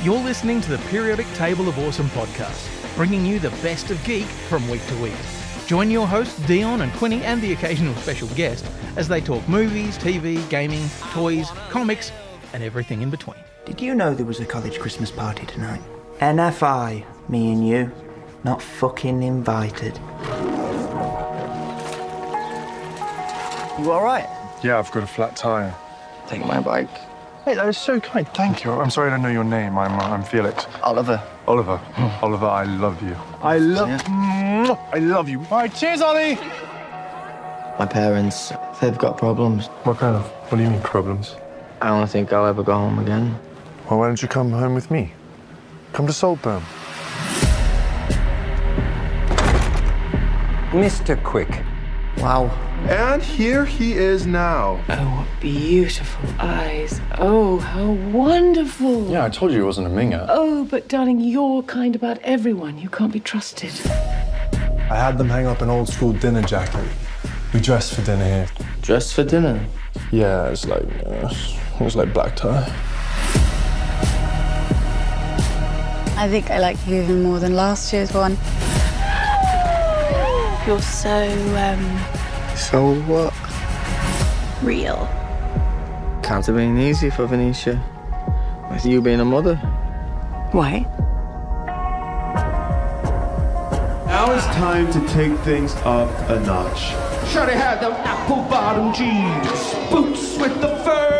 You're listening to the Periodic Table of Awesome podcast, bringing you the best of geek from week to week. Join your hosts Dion and Quinny and the occasional special guest as they talk movies, TV, gaming, toys, comics, and everything in between. Did you know there was a college Christmas party tonight? NFI, me and you. Not fucking invited. You alright? Yeah, I've got a flat tire. Take my bike. Hey, that is so kind. Thank you. I'm sorry I don't know your name. I'm, uh, I'm Felix. Oliver. Oliver. Oliver, I love you. I love. Mwah! I love you. All right, cheers, Ollie. My parents, they've got problems. What kind of? What do you mean problems? I don't think I'll ever go home again. Well, why don't you come home with me? Come to Saltburn. Mr. Quick. Wow. And here he is now. Oh, what beautiful eyes. Oh, how wonderful. Yeah, I told you it wasn't a minger. Oh, but darling, you're kind about everyone. You can't be trusted. I had them hang up an old school dinner jacket. We dressed for dinner here. Dressed for dinner. Yeah, it's like uh, it was like black tie. I think I like you even more than last year's one. You're so, um, So what? real. Can't have been easy for Venetia. With you being a mother. Why? Now it's time to take things up a notch. Shawty had them apple bottom jeans, boots with the fur.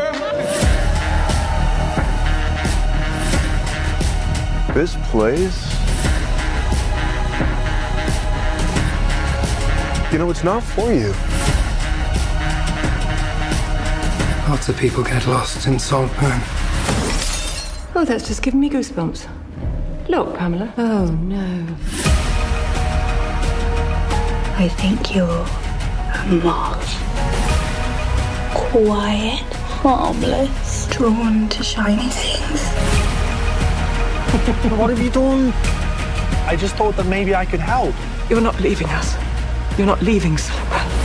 This place. You know, it's not for you. Lots of people get lost in Saltburn. Oh, that's just giving me goosebumps. Look, Pamela. Oh, no. I think you're a moth. Quiet, harmless, drawn to shiny things. what have you done? I just thought that maybe I could help. You're not leaving us. You're not leaving Silver.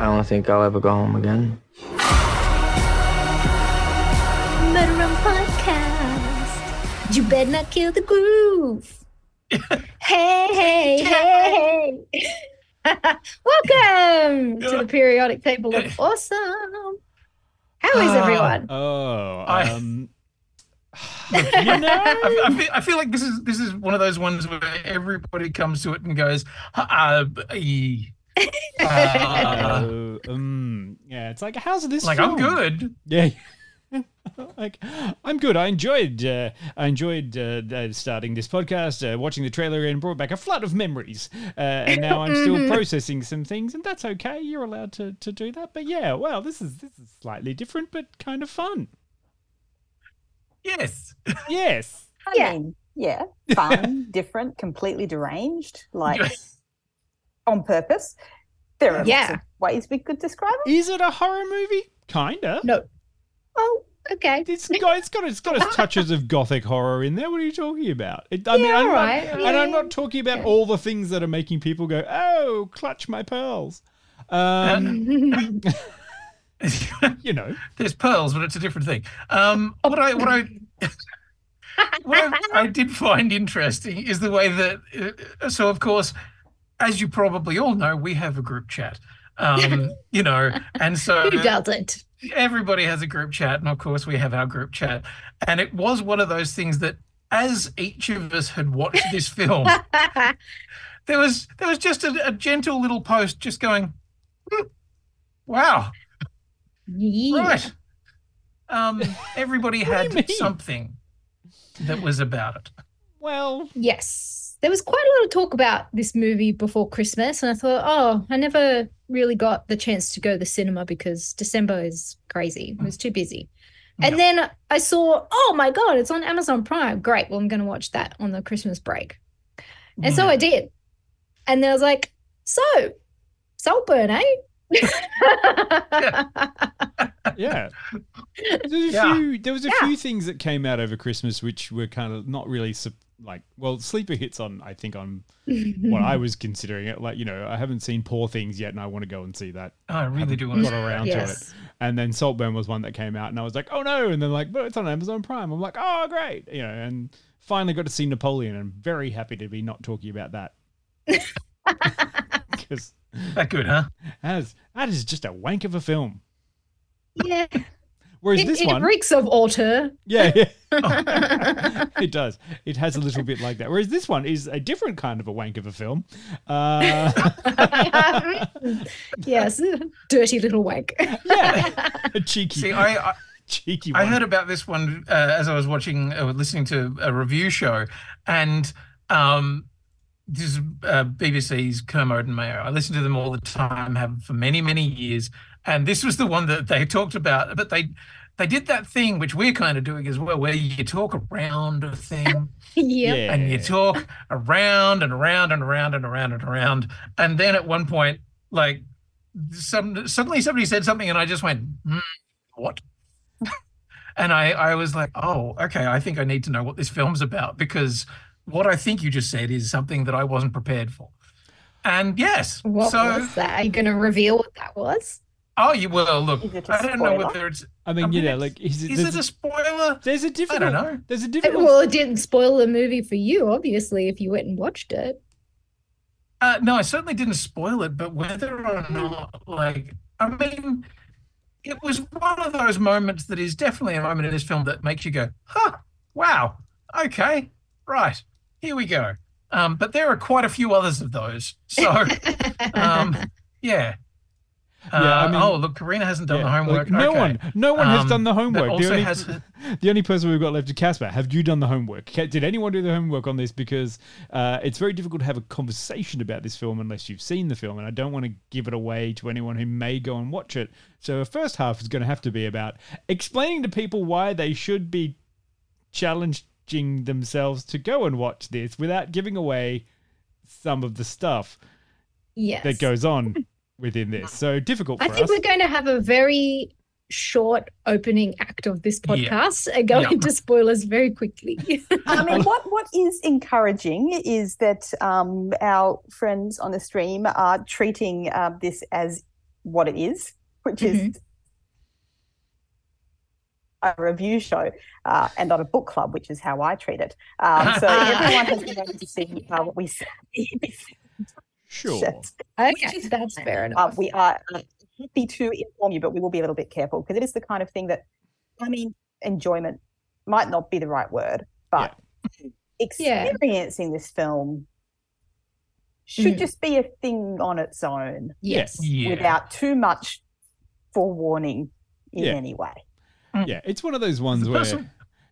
I don't think I'll ever go home again. Murder Run Podcast. You better not kill the groove. hey, hey, hey, hey. Welcome to the periodic table of awesome. How is everyone? Oh, I- um, you know, I, I, feel, I feel like this is this is one of those ones where everybody comes to it and goes, uh, e- uh, um, yeah, it's like, how's this? like I'm good. Yeah. like I'm good. I enjoyed uh, I enjoyed uh, starting this podcast, uh, watching the trailer, and brought back a flood of memories. Uh, and now I'm still processing some things, and that's okay. You're allowed to, to do that. But yeah, well, this is this is slightly different, but kind of fun. Yes. Yes. I mean, yeah, fun, different, completely deranged, like on purpose. There are lots of ways we could describe it. Is it a horror movie? Kinda. No. Oh, okay. It's got it's got it's got its touches of gothic horror in there. What are you talking about? It, I mean, Yeah, I'm not, alright, and yeah, I'm not talking about all the things that are making people go, "Oh, clutch my pearls." Um, you know, There's pearls, but it's a different thing. Um, what I what I what I, I did find interesting is the way that. Uh, so of course, as you probably all know, we have a group chat. Um, you know, and so Who doesn't? everybody has a group chat, and of course we have our group chat. And it was one of those things that, as each of us had watched this film, there was there was just a, a gentle little post just going, "Hmm, "Wow, Yeah. right." Um, everybody What do you had something that was about it. well, Yes. There was quite a lot of talk about this movie before Christmas, and I thought, oh, I never really got the chance to go to the cinema because December is crazy. It was too busy. And then I saw, oh my God, it's on Amazon Prime. Great. Well, I'm going to watch that on the Christmas break. And so I did. And then I was like, so, Saltburn, eh? yeah. There was a Yeah. few. There was a Yeah. few things that came out over Christmas which were kind of not really. sup- like well sleeper hits on I think on what I was considering it like you know I haven't seen Poor Things yet and I want to go and see that. Oh, I really Haven't do want to got see around that. to it. And then Saltburn was one that came out and I was like oh no and then like but it's on Amazon Prime. I'm like oh great you know and finally got to see Napoleon and I'm very happy to be not talking about that. Because that good, huh? As that is just a wank of a film. Yeah. Whereas it, this it one, reeks of auteur. yeah, yeah. it does. It has a little bit like that. Whereas this one is a different kind of a wank of a film. Uh, yes, dirty little wank. a cheeky, See, I, I cheeky. I heard about this one uh, as I was watching, uh, listening to a review show, and um, this is uh, BBC's Kermode and Mayo. I listen to them all the time, have for many, many years, and this was the one that they talked about. But they they did that thing which we're kind of doing as well, where you talk around a thing. Yep. And you talk around and around and around and around and around. And then at one point, like some suddenly somebody said something and I just went, "Hmm, what? and I, I was like, oh, okay, I think I need to know what this film's about because what I think you just said is something that I wasn't prepared for. And yes, What so was that? Are you going to reveal what that was? Oh, you will look. Is it a I don't know whether it's. I mean, you know, like is, Is it a spoiler? There's a different. I don't know. There's a different. Well, it didn't spoil the movie for you, obviously, if you went and watched it. Uh, no, I certainly didn't spoil it, but whether or not, like, I mean, it was one of those moments that is definitely a moment in this film that makes you go, huh, wow, okay, right, here we go. Um, but there are quite a few others of those. So, um, yeah. Yeah, I Uh, oh, look, Karina hasn't done Yeah, the homework. like, no Okay. one, no one has Um, done the homework. The also only, has, the only person we've got left is Casper. Have you done the homework? Did anyone do the homework on this? Because uh, it's very difficult to have a conversation about this film unless you've seen the film, and I don't want to give it away to anyone who may go and watch it. So the first half is going to have to be about explaining to people why they should be challenging themselves to go and watch this without giving away some of the stuff Yes. that goes on within this. So difficult for I think us. we're going to have a very short opening act of this podcast and go Yeah. into spoilers very quickly. I mean, what what is encouraging is that um, our friends on the stream are treating uh, this as what it is, which is a review show uh, and not a book club, which is how I treat it. Um, so everyone has been able to see uh, what we say. Sure. okay, that's fair enough. Uh, we are uh, happy to inform you, but we will be a little bit careful because it is the kind of thing that, I mean, enjoyment might not be the right word, but experiencing this film should Mm. just be a thing on its own. Yes. Yeah. Without too much forewarning in Yeah. any way. Yeah, it's one of those ones where person-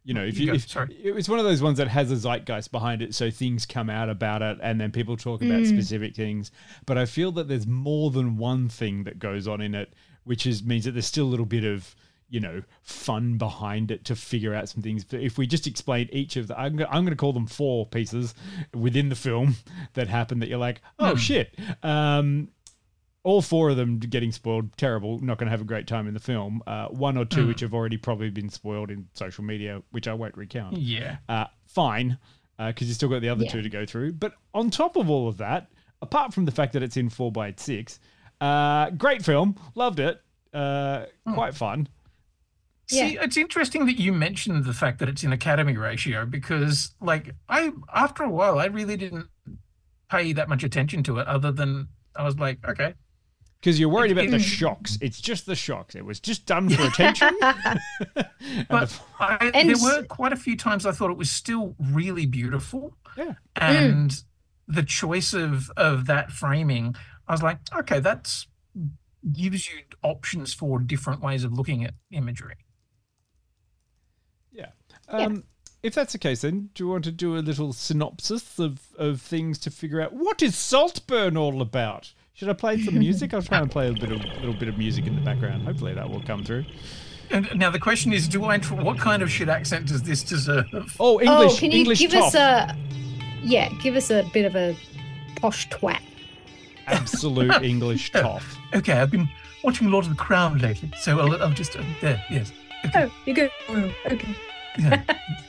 you know if You you, go, if, sorry. it's one of those ones that has a zeitgeist behind it, so things come out about it, and then people talk about Mm. specific things. But I feel that there's more than one thing that goes on in it, which is means that there's still a little bit of you know fun behind it to figure out some things. But if we just explain each of the, I'm gonna, I'm going to call them four pieces within the film that happen that you're like, oh Hmm. shit. Um, all four of them getting spoiled, terrible. Not going to have a great time in the film. Uh, one or two Mm. which have already probably been spoiled in social media, which I won't recount. Yeah. Uh, fine, because you still got the other Yeah. two to go through. But on top of all of that, apart from the fact that it's in four by six, uh, great film, loved it, uh, Hmm. quite fun. See, it's interesting that you mentioned the fact that it's in Academy ratio because, like, I after a while, I really didn't pay that much attention to it, other than I was like, okay, Because you're worried about the shocks. It's just the shocks. It was just done for attention. But the- I, And there were quite a few times I thought it was still really beautiful, yeah. and the choice of of that framing, I was like, okay, that's gives you options for different ways of looking at imagery. Yeah. Um, If that's the case, then do you want to do a little synopsis of, of things to figure out what is Saltburn all about? Should I play some music? I'll try and play a bit of little bit of music in the background. Hopefully that will come through. And now the question is, do I? What kind of shit accent does this deserve? Oh, English, oh, can you English give top. us a yeah, give us a bit of a posh twat. absolute English top. Okay, I've been watching Lord of the Crown lately, so I'll, I'll just uh, there. Yes. Oh, you go. oh, Okay. Yeah.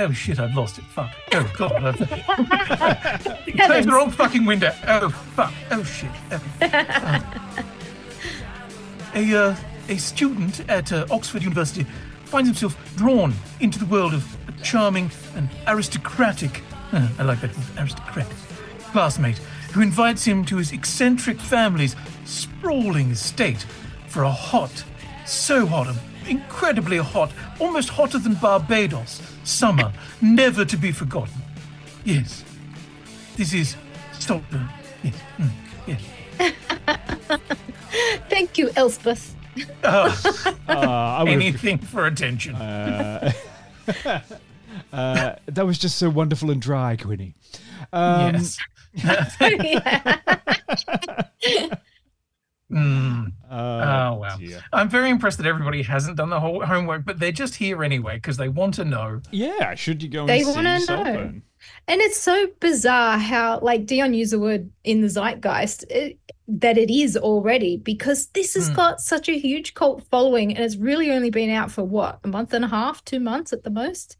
Oh shit, I've lost it. Fuck. Oh god. I've... Close the wrong fucking window. Oh fuck. Oh shit. Oh. a uh, a student at uh, Oxford University finds himself drawn into the world of a charming and aristocratic. uh, I like that aristocratic classmate who invites him to his eccentric family's sprawling estate for a hot, so hot, incredibly hot, almost hotter than Barbados summer, never to be forgotten. Yes, this is Saltburn. Yes, mm, yes. Thank you, Elspeth. Oh, Uh, I would've- anything for attention. Uh, uh, that was just so wonderful and dry, Quinny. Um, yes. Mm. Oh, oh wow! dear. I'm very impressed that everybody hasn't done the whole homework, but they're just here anyway because they want to know. Yeah, should you go They want to know. Saltburn? And it's so bizarre how, like, Dion used the word in the zeitgeist it, that it is already because this has Hmm. got such a huge cult following and it's really only been out for what, a month and a half, two months at the most?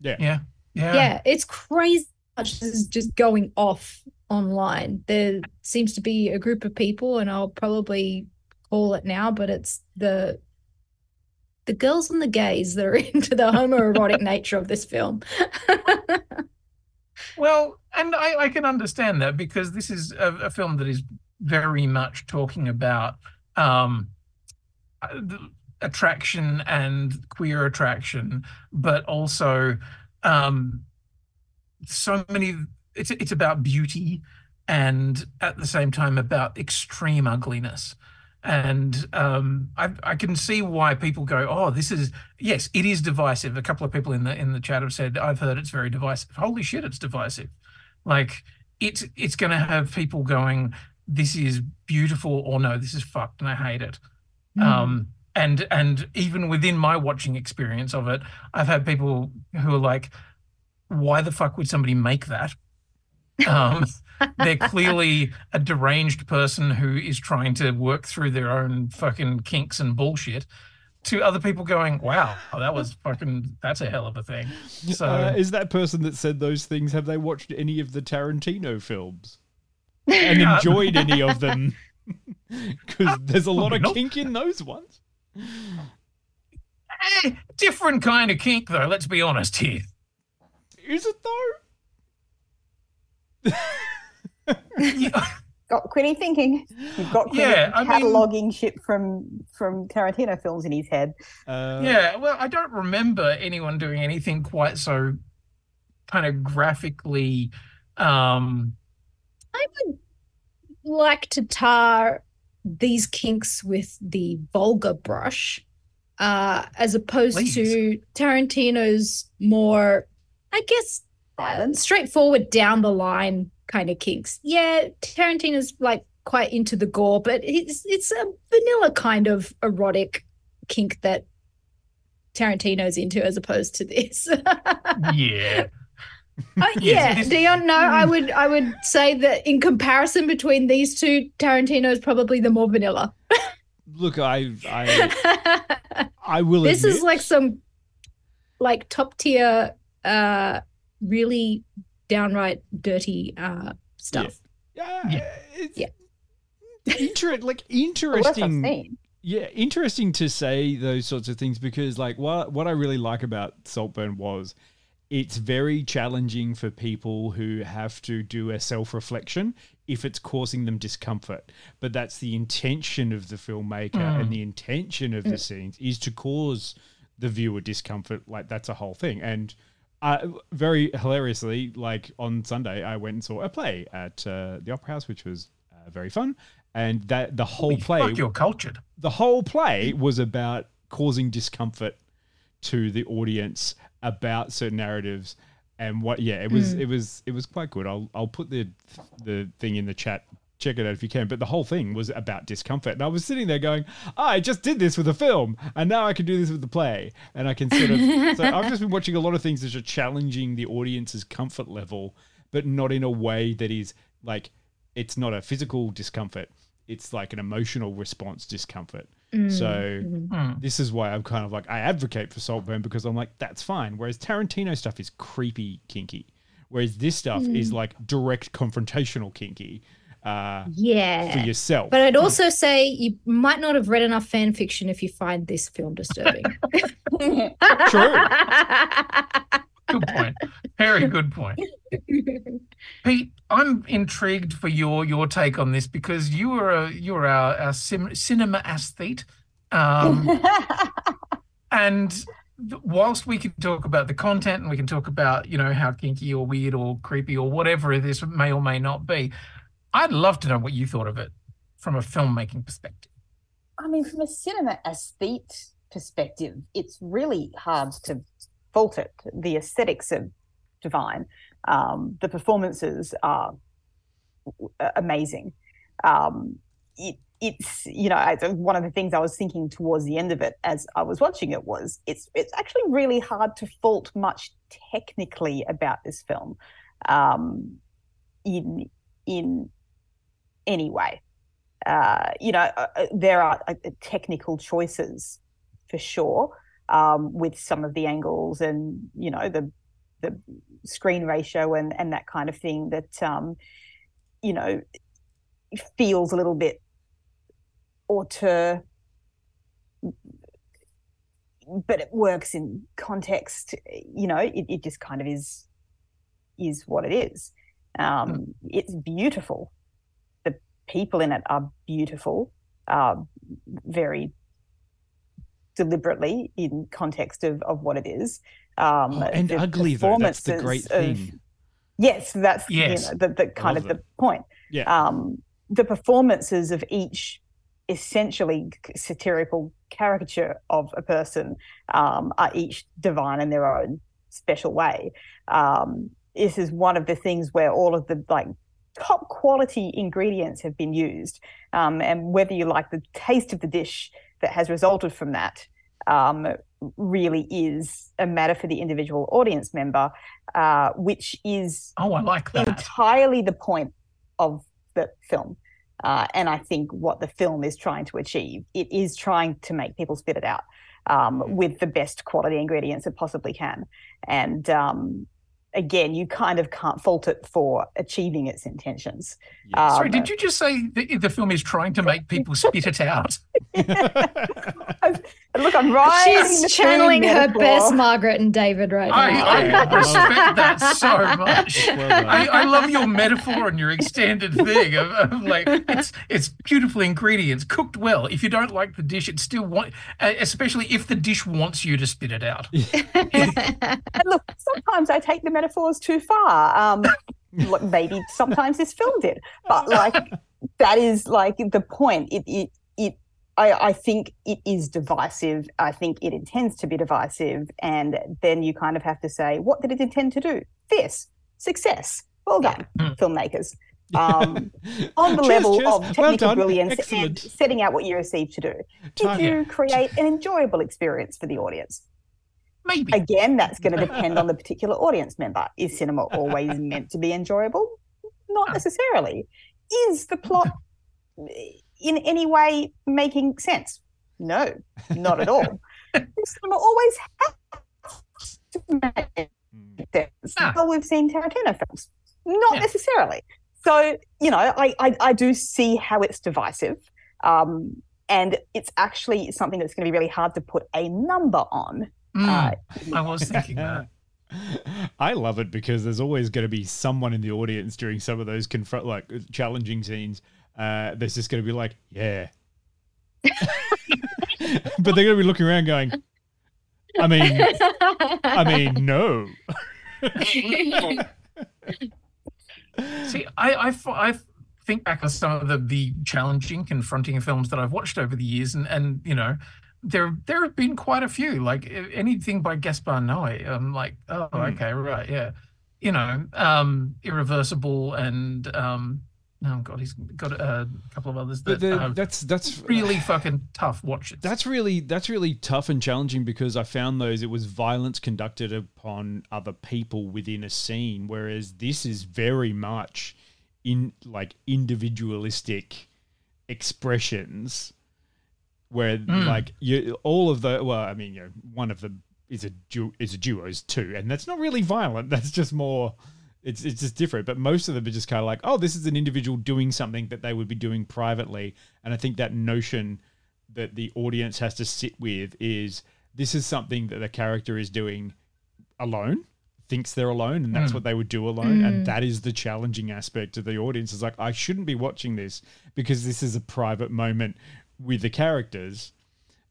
Yeah. Yeah, yeah, Yeah, it's crazy much this is just going off online. There seems to be a group of people, and I'll probably call it now, but it's the the girls and the gays that are into the homoerotic nature of this film. Well, and I, I can understand that because this is a, a film that is very much talking about um, uh, attraction and queer attraction, but also um, so many. It's it's about beauty and at the same time about extreme ugliness. And um, I, I can see why people go, "Oh, this is yes, it is divisive." A couple of people in the in the chat have said, "I've heard it's very divisive." Holy shit, it's divisive! Like it's it's going to have people going, "This is beautiful," or "No, this is fucked," and I hate it. Um, and and even within my watching experience of it, I've had people who are like, "Why the fuck would somebody make that?" Um, they're clearly a deranged person who is trying to work through their own fucking kinks and bullshit. To other people going, "Wow, oh, that was fucking that's a hell of a thing." So Uh, is that person that said those things, have they watched any of the Tarantino films? And enjoyed any of them? Because there's a lot of kink in those ones. eh, different kind of kink, though. Let's be honest here. Is it though? Got Quinny thinking. You've got Quinny Yeah, I mean- cataloging shit from from Tarantino films in his head. Uh, Yeah, well, I don't remember anyone doing anything quite so kind of graphically. Um, I would like to tar these kinks with the vulgar brush, uh, as opposed to Tarantino's more, I guess, uh, straightforward down the line kind of kinks. Yeah, Tarantino's like quite into the gore, but it's it's a vanilla kind of erotic kink that Tarantino's into as opposed to this. yeah. Uh, yeah, Dion. No, I would I would say that in comparison between these two, Tarantino is probably the more vanilla. Look, I, I, I will. this admit, is like some like top tier, uh, really downright dirty uh stuff. Yeah, yeah. Inter- like interesting. Yeah, interesting to say those sorts of things because, like, what what I really like about Saltburn was it's very challenging for people who have to do a self reflection if it's causing them discomfort. But that's the intention of the filmmaker Mm. and the intention of the Mm. scenes is to cause the viewer discomfort. Like that's a whole thing. And uh, very hilariously, like on Sunday, I went and saw a play at uh, the Opera House, which was uh, very fun. And that the whole Holy play, fuck, you're cultured. the whole play was about causing discomfort to the audience about certain narratives and what yeah it was Mm. it was it was quite good i'll i'll put the the thing in the chat check it out if you can but the whole thing was about discomfort and i was sitting there going "Oh, i just did this with a film and now i can do this with the play and i can sort of so i've just been watching a lot of things that are challenging the audience's comfort level but not in a way that is like it's not a physical discomfort it's like an emotional response discomfort So Mm. this is why I'm kind of like I advocate for Saltburn because I'm like that's fine. Whereas Tarantino stuff is creepy, kinky. Whereas this stuff is Mm. like direct confrontational kinky. Uh, Yeah. for yourself. But I'd also say you might not have read enough fan fiction if you find this film disturbing. True. Good point. Very good point. Peta, I'm intrigued for your your take on this because you are a you're our, our sim, cinema aesthete, um, and whilst we can talk about the content and we can talk about you know how kinky or weird or creepy or whatever this may or may not be, I'd love to know what you thought of it from a filmmaking perspective. I mean, from a cinema aesthete perspective, it's really hard to fault it. The aesthetics are divine. Um, the performances are amazing. Um, it, it's you know one of the things I was thinking towards the end of it as I was watching it was it's it's actually really hard to fault much technically about this film um, in in any way. Uh, you know, uh, uh, there are uh, technical choices for sure um, with some of the angles and you know the the screen ratio and and that kind of thing that um, you know feels a little bit auteur but it works in context you know it, it just kind of is is what it is. Um, it's beautiful people in it are beautiful uh, very deliberately in context of, of what it is um, Oh, and ugly though. That's the great performances of- yes that's Yes. you know the, the kind of the point Yeah. um, the performances of each essentially satirical caricature of a person um, are each divine in their own special way. Um, this is one of the things where all of the like top quality ingredients have been used, um, and whether you like the taste of the dish that has resulted from that. Um, really is a matter for the individual audience member, uh, which is Oh, I like that. entirely the point of the film. Uh, and I think what the film is trying to achieve, it is trying to make people spit it out um, with the best quality ingredients it possibly can. And um, again, you kind of can't fault it for achieving its intentions. Sorry, Um, did you just say the, the film is trying to make people spit it out? Look, I'm right. She's channeling her best Margaret and David right I, now. I respect that so much. Well. I, I love your metaphor and your extended thing of, of like it's it's beautiful ingredients cooked well. If you don't like the dish, it still want, uh, especially if the dish wants you to spit it out. And look, sometimes I take the metaphors too far. Um, look, maybe sometimes this film did, but like that is like the point. It it it. I, I think it is divisive. I think it intends to be divisive, and then you kind of have to say, what did it intend to do? This success. Well done, filmmakers. Um, on the Cheers, level cheers. of Well technical done. brilliance Excellent. and setting out what you received to do. Did you create an enjoyable experience for the audience? Maybe. Again, that's going to depend on the particular audience member. Is cinema always meant to be enjoyable? Not necessarily. Is the plot in any way making sense? No, not at all. cinema always has to make sense. Well, we've seen Tarantino films. Not necessarily. So, you know, I, I, I do see how it's divisive. Um, and it's actually something that's going to be really hard to put a number on. Uh, Mm, I was thinking that. I love it because there's always going to be someone in the audience during some of those confront like challenging scenes. Uh, there's just going to be like, yeah, but they're going to be looking around going, I mean, I mean, no. See, I, I, I think back on some of the, the challenging, confronting films that I've watched over the years, and, and you know, there there have been quite a few. Like anything by Gaspar Noé, I'm like, oh, Hmm. okay, right, yeah, you know, um, Irreversible, and um, oh god, he's got a couple of others that the- are that's that's really fucking tough watches. That's really that's really tough and challenging because I found those it was violence conducted upon other people within a scene, whereas this is very much in like individualistic expressions where Mm. like you all of the well, I mean, you know, one of them is a du- is a duos too, and that's not really violent. That's just more. It's it's just different. But most of them are just kind of like, oh, this is an individual doing something that they would be doing privately, and I think that notion that the audience has to sit with is this is something that the character is doing alone thinks they're alone and that's Mm. what they would do alone Mm. and that is the challenging aspect to the audience is like i shouldn't be watching this because this is a private moment with the characters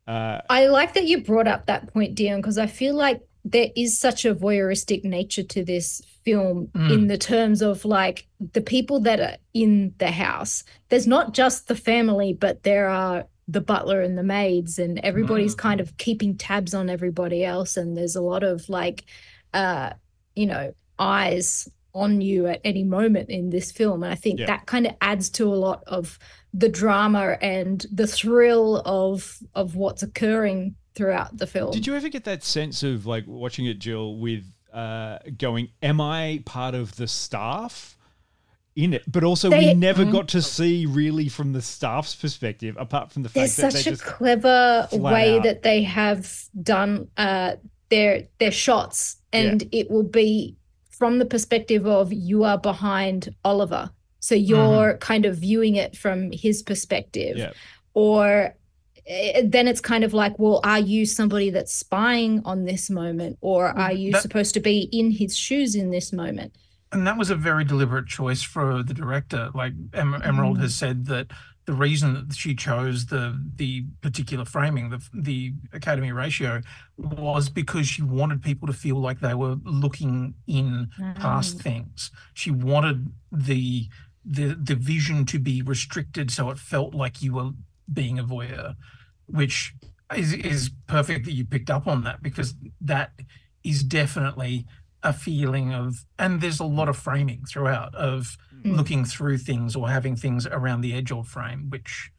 uh, I like that you brought up that point, Dion, because I feel like there is such a voyeuristic nature to this film Mm. in the terms of like the people that are in the house. There's not just the family, but there are the butler and the maids, and everybody's kind of keeping tabs on everybody else. And there's a lot of like, uh, you know, eyes on you at any moment in this film. And I think Yeah. that kind of adds to a lot of the drama and the thrill of of what's occurring throughout the film. did you ever get that sense of like watching it jill with uh, going am i part of the staff in it? But also we They- never Mhm. got to see really from the staff's perspective apart from the fact There's that such a clever way out- that they have done uh, their their shots, and it will be from the perspective of you are behind Oliver, so you're kind of viewing it from his perspective, yeah. Or eh, then it's kind of like, well, are you somebody that's spying on this moment, or are you That- supposed to be in his shoes in this moment? and that was a very deliberate choice for the director. Like em- Emerald Mm. has said that the reason that she chose the the particular framing, the the Academy ratio, was because she wanted people to feel like they were looking in past Mm. things. She wanted the the the vision to be restricted, so it felt like you were being a voyeur, which is is perfect that you picked up on that because that is definitely a feeling of and there's a lot of framing throughout of Mm. looking through things or having things around the edge or frame which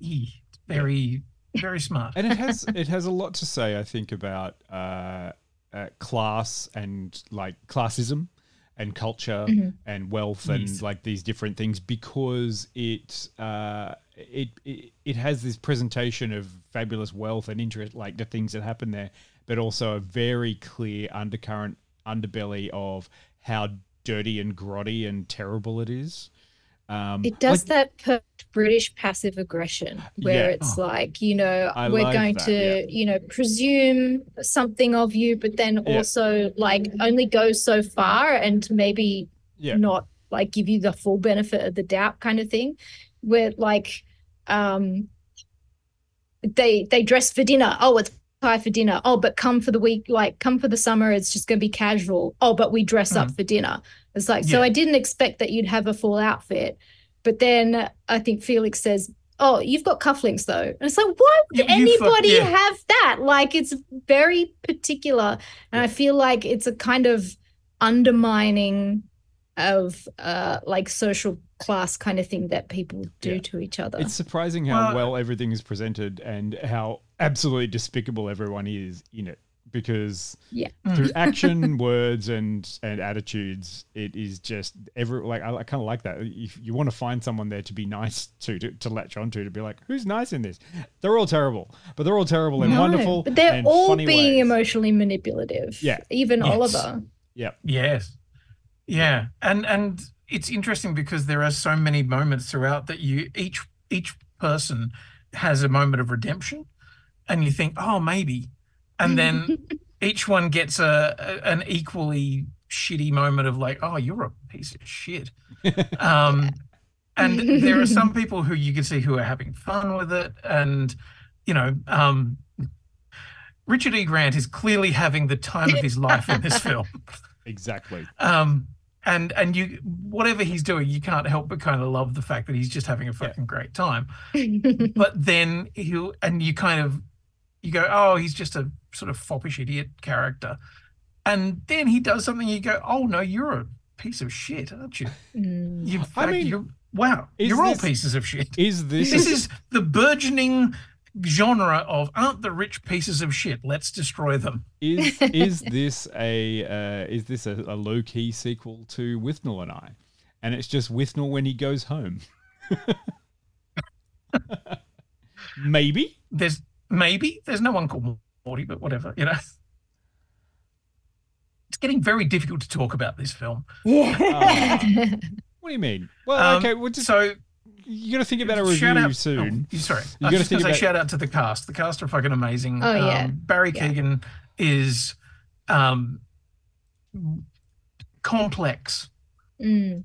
ee, very very smart and it has it has a lot to say i think about uh, uh class and like classism and culture Mhm. and wealth and Yes. like these different things because it uh it, it it has this presentation of fabulous wealth and interest like the things that happen there but also a very clear undercurrent underbelly of how dirty and grotty and terrible it is um It does like- that British passive aggression where Yeah. it's like, you know, I we're like going that, to, yeah. you know, presume something of you, but then Yeah. also like only go so far and maybe not like give you the full benefit of the doubt kind of thing. Where like um they they dress for dinner. Oh, it's pie for dinner. Oh, but come for the week, like come for the summer, it's just gonna be casual. Oh, but we dress up for dinner. It's like, so I didn't expect that you'd have a full outfit. But then I think Felix says, Oh, you've got cufflinks though. And it's like, why would You- you fuck- anybody yeah. have that? Like it's very particular. And I feel like it's a kind of undermining of uh like social class kind of thing that people do Yeah. to each other. It's surprising how Well- well everything is presented and how absolutely despicable everyone is in it. Because yeah. through mm. action, words, and and attitudes, it is just every like I, I kind of like that. If you want to find someone there to be nice to, to to latch onto, to be like, who's nice in this? They're all terrible, but they're all terrible and No, wonderful. But they're and all funny being ways. emotionally manipulative. Yeah. Even Yes. Oliver. Yeah. Yes. Yeah. And and it's interesting because there are so many moments throughout that you each each person has a moment of redemption and you think, "Oh, maybe." And then each one gets a, a an equally shitty moment of like, "Oh, you're a piece of shit." Um and there are some people who you can see who are having fun with it and you know, um Richard E. Grant is clearly having the time of his life in this film. Exactly. Um, and and you whatever he's doing, you can't help but kind of love the fact that he's just having a fucking great time. But then he'll and you kind of you go, oh, he's just a sort of foppish idiot character, and then he does something. You go, oh no, you're a piece of shit, aren't you? Mm. You, I mean, you're, wow, you're all pieces of shit. Is this This is the burgeoning genre of aren't the rich pieces of shit? Let's destroy them. is is this a uh, is this a, a low key sequel to Withnail and I? And it's just Withnail when he goes home. Maybe. there's maybe there's no one called Monty, but whatever, you know. It's getting very difficult to talk about this film. Yeah. What do you mean? Well, Um, okay. Well, just, so you got to think about a review shout out, soon. Oh, sorry, You I gotta was just think gonna about- say shout out to the cast. The cast are fucking amazing. Oh, yeah. Um, Barry Yeah. Keoghan is um, complex, Mm.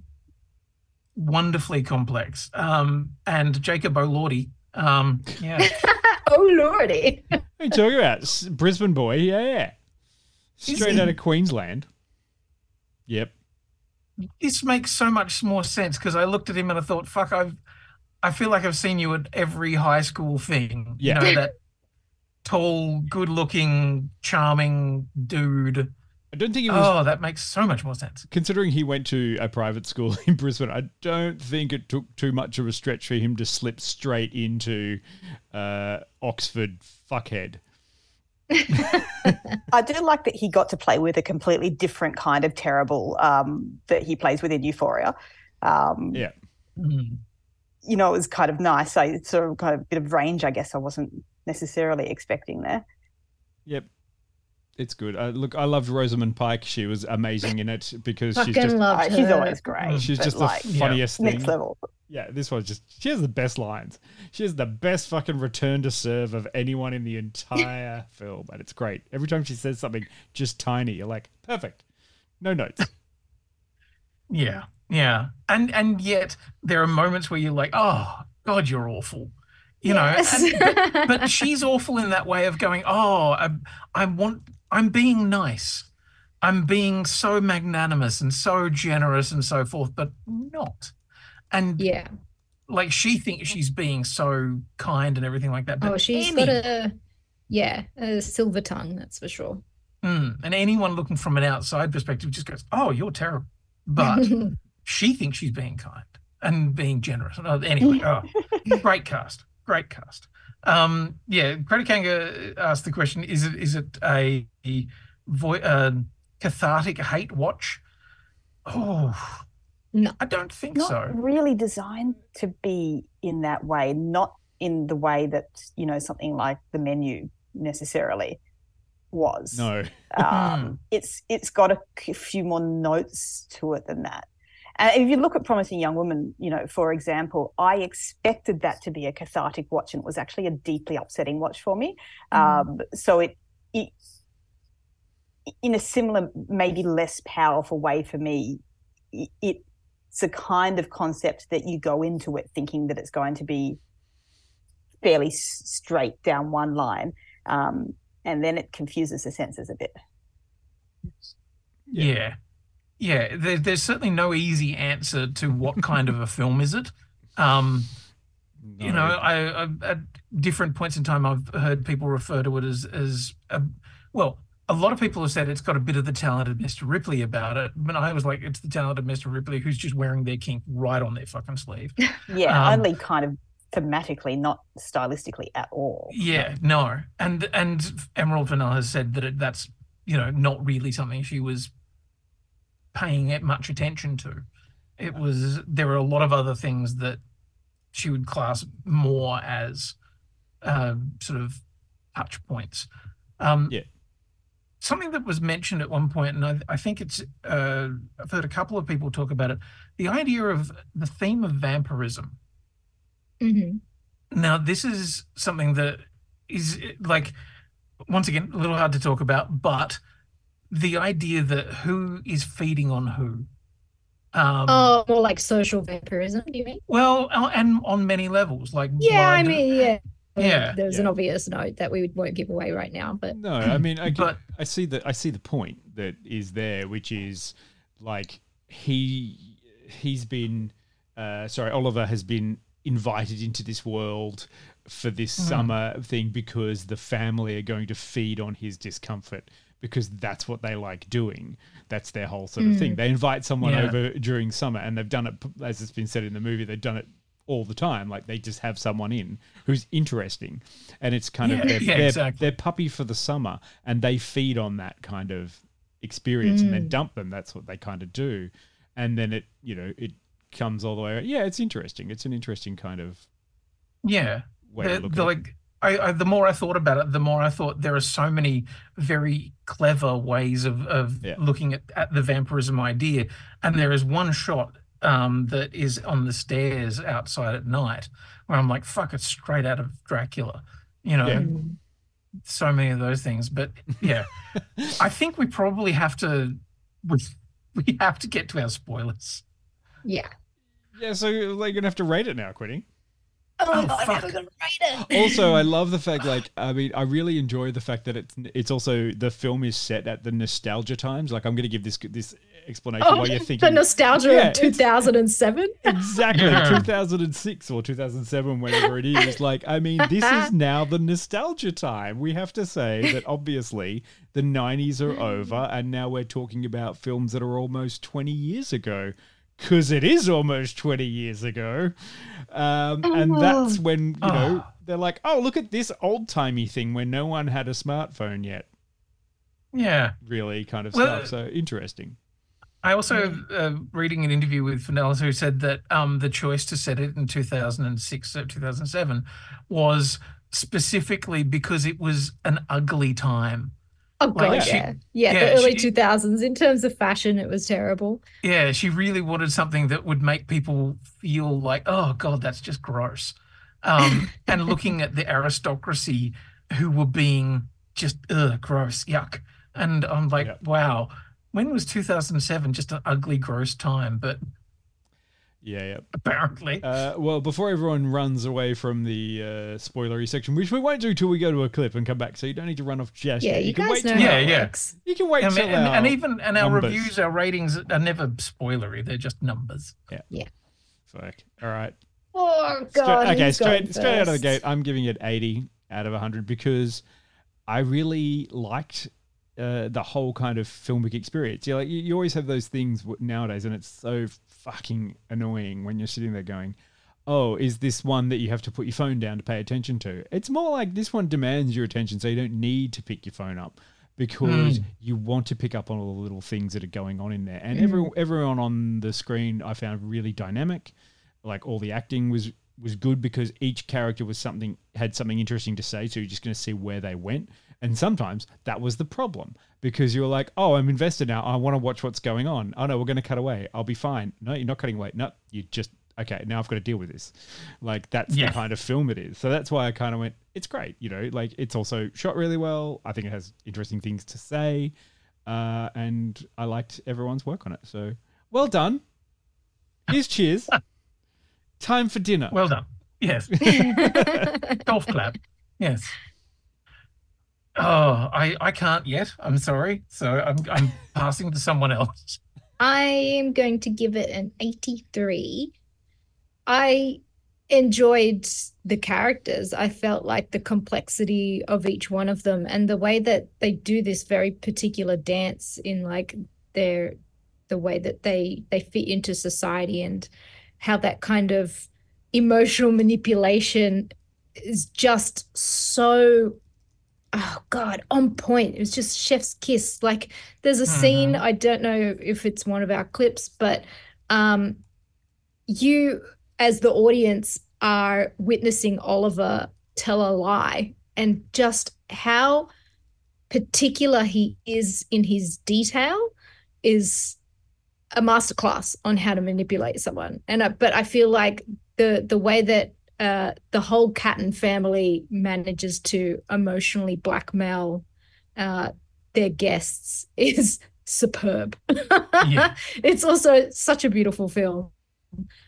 wonderfully complex. Um, and Jacob Elordi, um, yeah, oh lordy. What are you talking about? Brisbane boy, yeah, yeah. Straight he- out of Queensland. Yep. this makes so much more sense because I looked at him and I thought, fuck, I've, I feel like I've seen you at every high school thing. Yeah. You know, that tall, good looking, charming dude. I don't think it was. Oh, that makes so much more sense. Considering he went to a private school in Brisbane, I don't think it took too much of a stretch for him to slip straight into uh, Oxford fuckhead. I do like that he got to play with a completely different kind of terrible um, that he plays with in Euphoria. Um, Yeah. You know, it was kind of nice. I sort of kind of bit of range, I guess I wasn't necessarily expecting there. Yep. It's good. Uh, look, I loved Rosamund Pike. She was amazing in it because she's just loved Uh, she's always great. she's just like, the funniest next thing. level. Yeah, this was just she has the best lines. She has the best fucking return to serve of anyone in the entire film, and it's great. Every time she says something just tiny, you're like, perfect. No notes. Yeah, yeah, and and yet there are moments where you're like, oh God, you're awful. You Yes. know, and, but, but she's awful in that way of going, oh, I, I want, I'm being nice, I'm being so magnanimous and so generous and so forth, but not. And Yeah. like she thinks she's being so kind and everything like that. But Oh, she's any- got a yeah, a silver tongue, that's for sure. Mm, and anyone looking from an outside perspective just goes, "Oh, you're terrible," but she thinks she's being kind and being generous. Anyway, oh, great cast, great cast. Um, yeah, Greta Kanga asked the question: Is it is it a, vo- uh, cathartic hate watch? Oh, no, I don't think Not so. really designed to be in that way, not in the way that, you know, something like the menu necessarily was. No. um, it's it's got a few more notes to it than that. And if you look at Promising Young Woman, you know, for example, I expected that to be a cathartic watch, and it was actually a deeply upsetting watch for me. Um, so it, it, in a similar, maybe less powerful way for me, it, it's a kind of concept that you go into it thinking that it's going to be fairly straight down one line. Um, and then it confuses the senses a bit. Yeah. Yeah. Yeah, there, there's certainly no easy answer to what kind of a film is it. Um, You know, I, I at different points in time, I've heard people refer to it as as a, well. A lot of people have said it's got a bit of the talented Mr. Ripley about it, but I was like, it's the talented Mr. Ripley who's just wearing their kink right on their fucking sleeve. Yeah, Um, only kind of thematically, not stylistically at all. Yeah, no, and and Emerald Fennell has said that it, that's you know not really something she was paying it much attention to. It was there were a lot of other things that she would class more as um, sort of touch points. Um, yeah. Something that was mentioned at one point, and I, I think it's uh, I've heard a couple of people talk about it. The idea of the theme of vampirism. hmm Now, this is something that is like, once again, a little hard to talk about, but the idea that who is feeding on who. Um, oh, more like social vampirism, do you mean? Well, uh, and on many levels, like Yeah, I mean, yeah. Yeah, There's an obvious note that we won't give away right now, but No, I mean, I, But- I see the I see the point that is there, which is like he he's been uh, sorry, Oliver has been invited into this world for this Mhm. summer thing because the family are going to feed on his discomfort because that's what they like doing. That's their whole sort of thing. Mm. They invite someone Yeah. over during summer, and they've done it as it's been said in the movie. They've done it all the time. Like they just have someone in who's interesting, and it's kind Yeah, of their, yeah, their, exactly. their puppy for the summer, and they feed on that kind of experience, and then Mm. dump them. That's what they kind of do, and then it you know it comes all the way. Yeah, it's interesting. It's an interesting kind of yeah. way The- the, like I, I, the more I thought about it, the more I thought there are so many very clever ways of of Yeah. looking at, at the vampirism idea. And there is one shot um, that is on the stairs outside at night where I'm like, fuck, it's straight out of Dracula. You know, Yeah. so many of those things. But yeah, I think we probably have to we, we have to get to our spoilers. Yeah. Yeah, so like, you're gonna have to rate it now, Quinny. Oh, Oh, I'm fuck. never gonna it. Also, I love the fact, like, I mean, I really enjoy the fact that it's it's also the film is set at the nostalgia times. Like, I'm going to give this this explanation Oh, while you're thinking the nostalgia Yeah, of 2007. exactly Yeah. 2006 or 2007 whenever it is like i mean this is now the nostalgia time we have to say that obviously the 90s are over and now we're talking about films that are almost 20 years ago because it is almost 20 years ago. Um, and that's when you know they're like oh look at this old-timey thing where no one had a smartphone yet. Yeah. really kind of Well, stuff. So interesting. I also uh, reading an interview with Fennell's who said that um, the choice to set it in 2006 or 2007 was specifically because it was an ugly time. Oh Like, god, she- yeah. yeah, yeah, the early 2000s. In terms of fashion, it was terrible. Yeah, she really wanted something that would make people feel like, oh god, that's just gross. Um, and looking at the aristocracy who were being just ugh, gross, yuck. And I'm like, Yeah. wow, when was 2007 just an ugly, gross time? But yeah yeah apparently, Uh, well, before everyone runs away from the uh, spoilery section, which we won't do till we go to a clip and come back, so you don't need to run off just Yeah, yet. you, can guys wait know till Yeah, yeah. you can wait and, till and, our and even and our numbers. reviews, our ratings are never spoilery; they're just numbers. Yeah. Yeah. Fuck. All right. Oh Straight- god. okay, who's straight straight out of the gate, I'm giving it 80 out of 100 because I really liked uh, the whole kind of filmic experience. You like you, you always have those things nowadays, and it's so fucking annoying when you're sitting there going, "Oh, is this one that you have to put your phone down to pay attention to?" It's more like this one demands your attention, so you don't need to pick your phone up because mm. you want to pick up on all the little things that are going on in there. And mm. every, everyone on the screen I found really dynamic. Like all the acting was was good because each character was something had something interesting to say, so you're just going to see where they went. And sometimes that was the problem because you're like, "Oh, I'm invested now. I want to watch what's going on. Oh no, we're going to cut away. I'll be fine. No, you're not cutting away. No, you just okay. Now I've got to deal with this. Like that's Yeah. the kind of film it is. So that's why I kind of went. It's great. You know, like it's also shot really well. I think it has interesting things to say, uh, and I liked everyone's work on it. So well done. Here's cheers. Time for dinner. Well done. Yes. Golf clap. Yes. Oh, I, I can't yet. I'm sorry. So I'm I'm passing to someone else. I am going to give it an 83. I enjoyed the characters. I felt like the complexity of each one of them and the way that they do this very particular dance in like their the way that they they fit into society and how that kind of emotional manipulation is just so oh god on point. It was just chef's kiss. Like there's a scene i don't know if it's one of our clips but um you as the audience are witnessing oliver tell a lie and just how particular he is in his detail is a masterclass on how to manipulate someone. And I, but i feel like the the way that uh, the whole Catton family manages to emotionally blackmail uh, their guests is superb. Yeah. it's also such a beautiful film.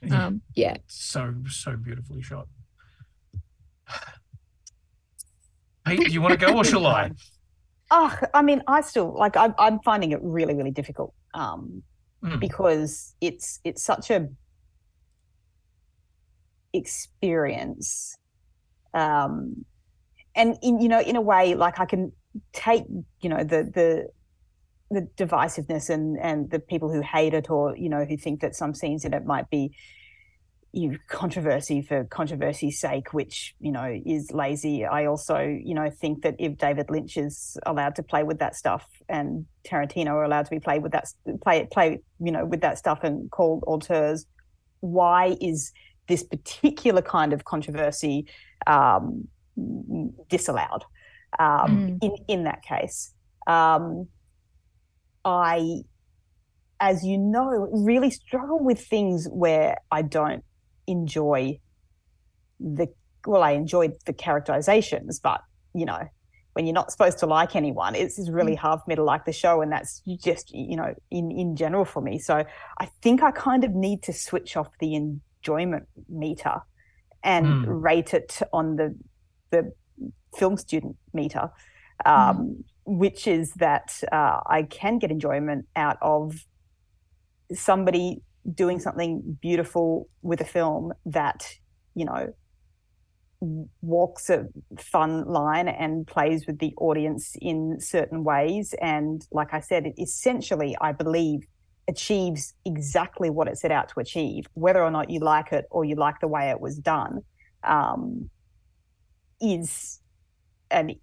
Um, yeah. So so beautifully shot. Pete, do you want to go or shall I? Oh, I mean, I still like. I'm, I'm finding it really, really difficult um, Mm. because it's it's such a experience, um, and in you know, in a way, like I can take you know the the the divisiveness and and the people who hate it or you know who think that some scenes in it might be you controversy for controversy's sake, which you know is lazy. I also you know think that if David Lynch is allowed to play with that stuff and Tarantino are allowed to be played with that play play you know with that stuff and called auteurs, why is this particular kind of controversy um, disallowed um, Mm. in in that case. Um, I, as you know, really struggle with things where I don't enjoy the well, I enjoyed the characterizations, but you know, when you're not supposed to like anyone, it's, it's really hard for me to like the show, and that's just you know in in general for me. So I think I kind of need to switch off the enjoyment meter and Mm. rate it on the the film student meter, um, which is that uh, I can get enjoyment out of somebody doing something beautiful with a film that you know walks a fun line and plays with the audience in certain ways and like i said it essentially i believe achieves exactly what it set out to achieve whether or not you like it or you like the way it was done um, is an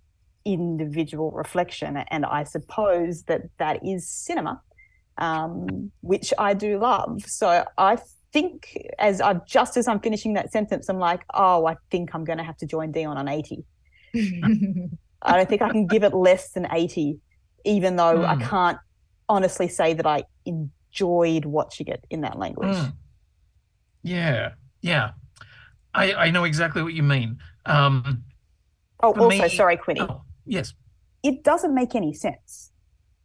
individual reflection and i suppose that that is cinema um, which I do love. So I think as I've just as I'm finishing that sentence, I'm like, oh, I think I'm going to have to join Dion on 80. I don't think I can give it less than 80, even though I Mm. can't honestly say that I enjoyed watching it in that language. Mm. Yeah, yeah. I I know exactly what you mean. Um, Oh, also, me- sorry, Quinny. oh, yes. It doesn't make any sense.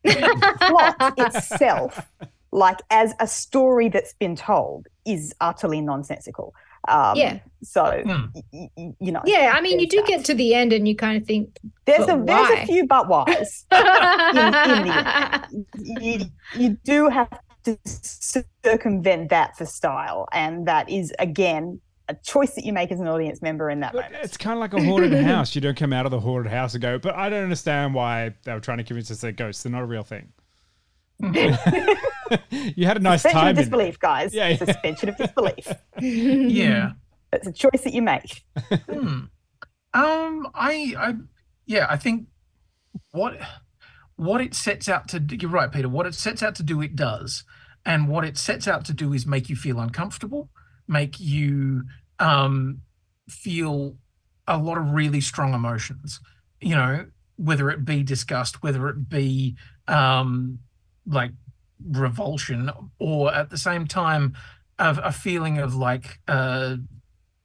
The plot itself, like as a story that's been told, is utterly nonsensical. Um, Yeah. So, Hmm. y- y- you know. yeah, I mean, you do that. get to the end and you kind of think, There's but a there's a few but whys. in, in the you, you do have to circumvent that for style, and that is again a choice that you make as an audience member in that But moment. it's kind of like a haunted house. You don't come out of the haunted house and go, but I don't understand why they were trying to convince us they're ghosts. They're not a real thing. you had a nice Suspension time. of in disbelief, guys. Yeah, yeah. Suspension of disbelief. Yeah. It's a choice that you make. Hmm. Um, I, I, yeah, I think what what it sets out to do, you're right, Peta. What it sets out to do, it does, and what it sets out to do is make you feel uncomfortable, make you um feel a lot of really strong emotions. You know, whether it be disgust, whether it be um like revulsion, or at the same time, of a feeling of like uh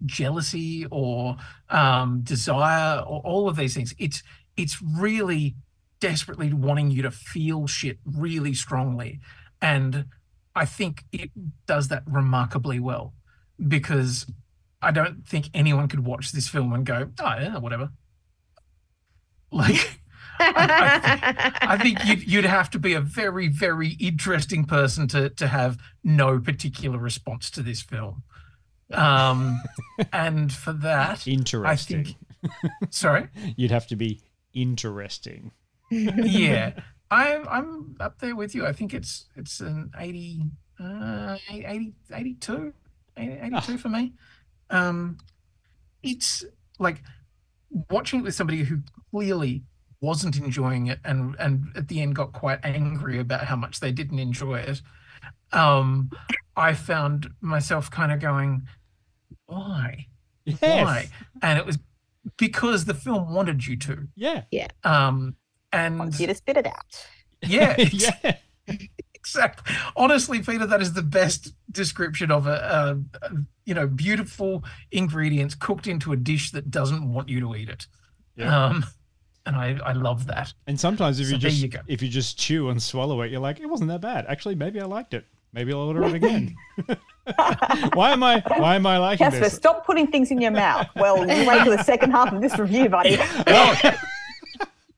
jealousy or um, desire or all of these things. It's it's really desperately wanting you to feel shit really strongly, and I think it does that remarkably well because I don't think anyone could watch this film and go, oh yeah, whatever. Like. I, I think you'd, you'd have to be a very, very interesting person to to have no particular response to this film. Um, and for that, Interesting. I think. Sorry. You'd have to be interesting. Yeah, I'm I'm up there with you. I think it's it's an 80, uh, 80 82, 82 for me. Um, it's like watching it with somebody who clearly wasn't enjoying it and and at the end got quite angry about how much they didn't enjoy it um i found myself kind of going why Yes. why and it was because the film wanted you to Yeah. Yeah. um and Wants you to spit it out. yeah yeah. exactly honestly Peta that is the best description of a, a, a you know beautiful ingredients cooked into a dish that doesn't want you to eat it Yeah. um and i i love that And sometimes if So you just you if you just chew and swallow it, you're like, it wasn't that bad. Actually, maybe I liked it. Maybe I'll order it again. why am I why am I liking Casper, this? stop putting things in your mouth. Well, you wait till the second half of this review, buddy.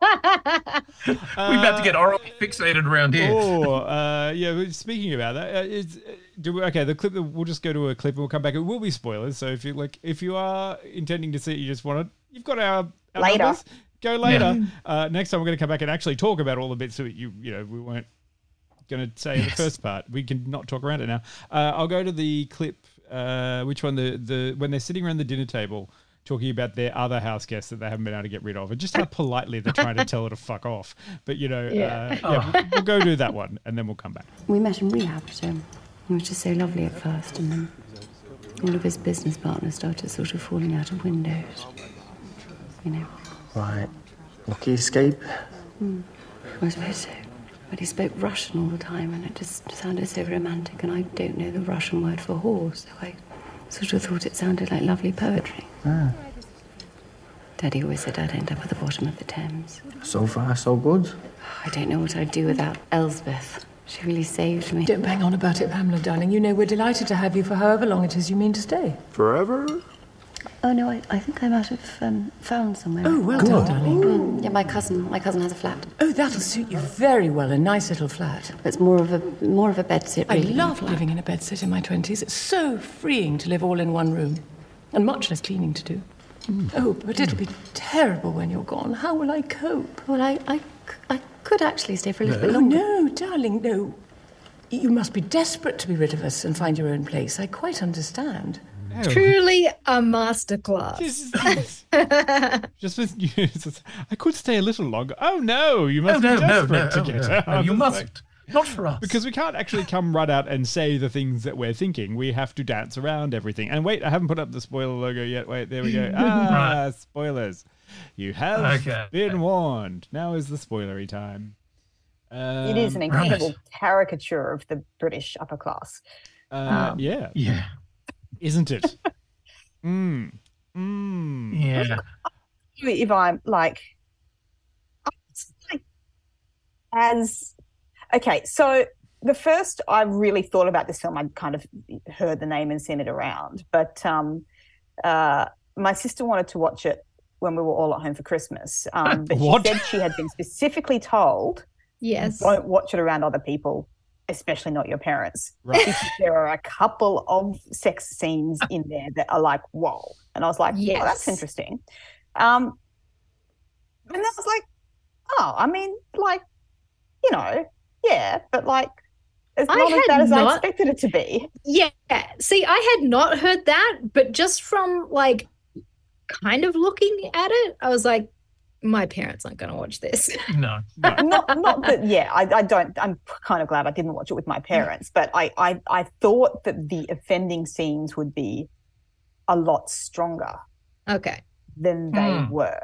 we're about to get orally fixated around here Oh, uh, yeah. Speaking about that, uh, it's, uh, do we, okay. The clip. We'll just go to a clip and we'll come back. It will be spoilers. So if you like, if you are intending to see it, you just want to, you've got our, our Later. numbers. Go later. Uh, next time we're going to come back and actually talk about all the bits that you, you know, we weren't going to say in the first part. We can not talk around it now. Uh, I'll go to the clip. Uh, which one? The the when they're sitting around the dinner table. Talking about their other house guests that they haven't been able to get rid of, and just how politely they're trying to tell her to fuck off. But you know, Yeah. uh, yeah, we'll, we'll go do that one, and then we'll come back. We met in rehab, so it was just so lovely at first, and then all of his business partners started sort of falling out of windows. you know. Right. Lucky escape. Mm. I suppose so. But he spoke Russian all the time, and it just sounded so romantic, and I don't know the Russian word for horse, so I sort of thought it sounded like lovely poetry. Ah. Daddy always said I'd end up at the bottom of the Thames. So far, so good. I don't know what I'd do without Elspeth. She really saved me. Don't bang on about it, Pamela, darling. You know we're delighted to have you for however long it is you mean to stay. Forever? Oh no, I, I think I might have um, found somewhere. Oh, well done, darling. Mm, yeah, my cousin, my cousin has a flat. Oh, that'll suit you very well. A nice little flat. It's more of a more of a bedsit. I Really, than a loved living in a bedsit in my twenties. It's so freeing to live all in one room, and much less cleaning to do. Oh, but it'll be terrible when you're gone. How will I cope? Well, I, I, I could actually stay for a little bit Oh no, darling, no. You must be desperate to be rid of us and find your own place. I quite understand. Truly a masterclass. Just with you, just, I could stay a little longer. Oh no, you must no, be no, desperate no, to no, get no, out. no, you mustn't. Not for us. Because we can't actually come right out and say the things that we're thinking. We have to dance around everything. And wait, I haven't put up the spoiler logo yet. Wait, there we go. Ah, spoilers. You have Okay. been warned. Now is the spoilery time. it is an Um, incredible caricature of the British upper class. Uh, Um, yeah. Yeah. Isn't it? mm. Mm. Yeah. if I'm like, like as okay, so the first I really thought about this film, I'd kind of heard the name and seen it around, but um, uh, my sister wanted to watch it when we were all at home for Christmas. Um, but What? she said she had been specifically told, Yes. don't watch it around other people, especially not your parents. Right. There are a couple of sex scenes in there that are like, whoa. And I was like, yeah, that's interesting. Um, and then I was like, oh, I mean, like, you know, yeah, but like, it's I not as had bad as I expected it to be. Yeah. See, I had not heard that, but just from like kind of looking at it, I was like, my parents aren't going to watch this. No. not, not that, yeah, I, I don't, I'm kind of glad I didn't watch it with my parents, but I, I, I thought that the offending scenes would be a lot stronger Okay. than they Hmm. were.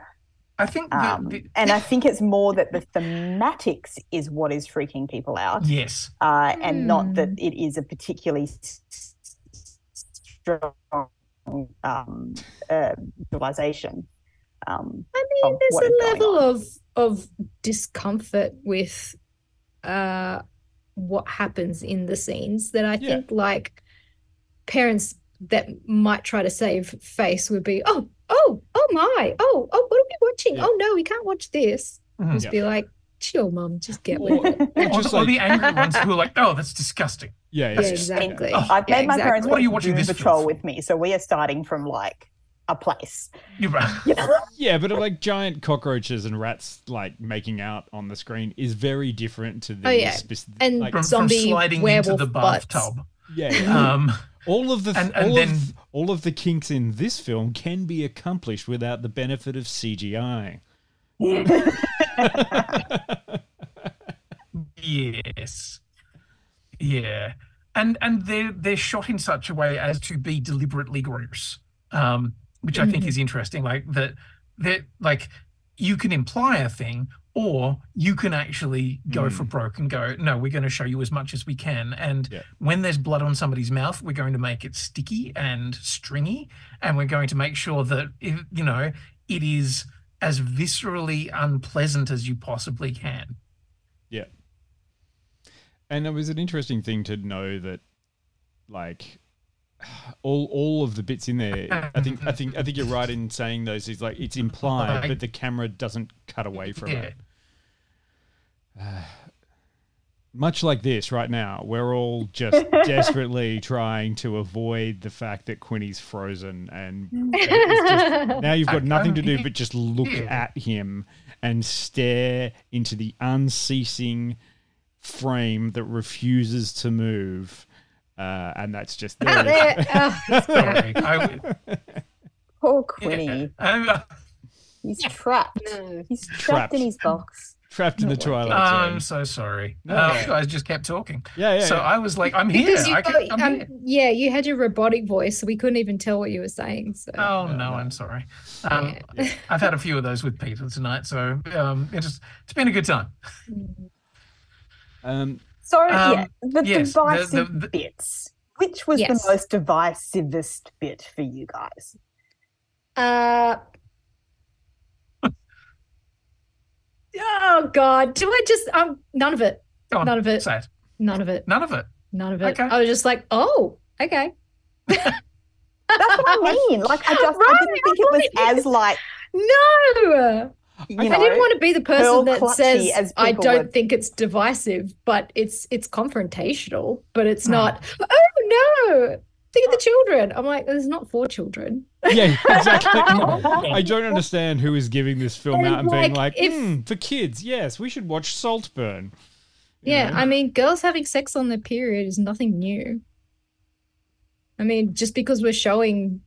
I think the, Um, the, and I think it's more that the thematics is what is freaking people out, yes. uh, and not that Hmm. it is a particularly s- s- strong um, uh, visualization. Um, I mean, of there's a level of of discomfort with uh what happens in the scenes that I Yeah. think like parents that might try to save face would be, oh, oh, oh my, oh, oh, what are we watching? Yeah. Oh no, we can't watch this. Mhm. Just Yeah. be like, chill, mum, just get Or, with it. or Or, just or like, the angry ones who are like, oh, that's disgusting. yeah, yeah, Yeah, yeah. exactly. Oh, I've Yeah, made my parents. What are you watching Doom this Patrol for? with me, so we are starting from like a place. You're right. You know? Yeah, but like giant cockroaches and rats like making out on the screen is very different to the Oh, yeah. And like, From, from Zombie sliding into the butts. bathtub. yeah, yeah. Um, all of the and- and all then- of all of the kinks in this film can be accomplished without the benefit of CGI. yes. Yeah. And and they're they're shot in such a way as to be deliberately gross. Um, which I think mm-hmm. is interesting. Like that that like you can imply a thing or you can actually go for mm. broke and go, no, we're going to show you as much as we can. And Yeah. when there's blood on somebody's mouth, we're going to make it sticky and stringy. And we're going to make sure that, it, you know, it is as viscerally unpleasant as you possibly can. Yeah. And it was an interesting thing to know that like all all of the bits in there I think I think I think you're right in saying those is like it's implied but the camera doesn't cut away from Yeah. it. Much like this right now, we're all just desperately trying to avoid the fact that Quinny's frozen and it's just, now you've got nothing to do but just look at him and stare into the unceasing frame that refuses to move. Uh, and that's just there. it There- is. oh, Sorry. I, Poor Quinny. um, He's trapped. no. He's trapped, Trapped. in his box. Trapped in the Twilight I'm so sorry. No. Uh, you guys just kept talking. Yeah, yeah, So yeah. I was like, I'm here. Because you I got, I'm um, here. yeah, you had your robotic voice, so we couldn't even tell what you were saying. So Oh no, I'm sorry. Um, I've had a few of those with Peta tonight, so um, it's it's been a good time. Um, So Um, yeah, the yes, the- divisive the- bits. Which was Yes. the most divisivest bit for you guys? Uh. Oh God! Do I just um none of it? Go on, none of it. say it. None of it. None of it. None of it. Okay. I was just like, oh, okay. That's what I mean. Like I just I didn't think it was as like No, you I know, didn't want to be the person that says as I don't would- think it's divisive, but it's it's confrontational. But it's Hmm. not. Oh no! Think of the children. I'm like, it's not for children. yeah, exactly. I don't understand who is giving this film And, out and being like, like, if- "Hmm, for kids, yes, we should watch Saltburn. You Yeah, know? I mean, girls having sex on their period is nothing new. I mean, just because we're showing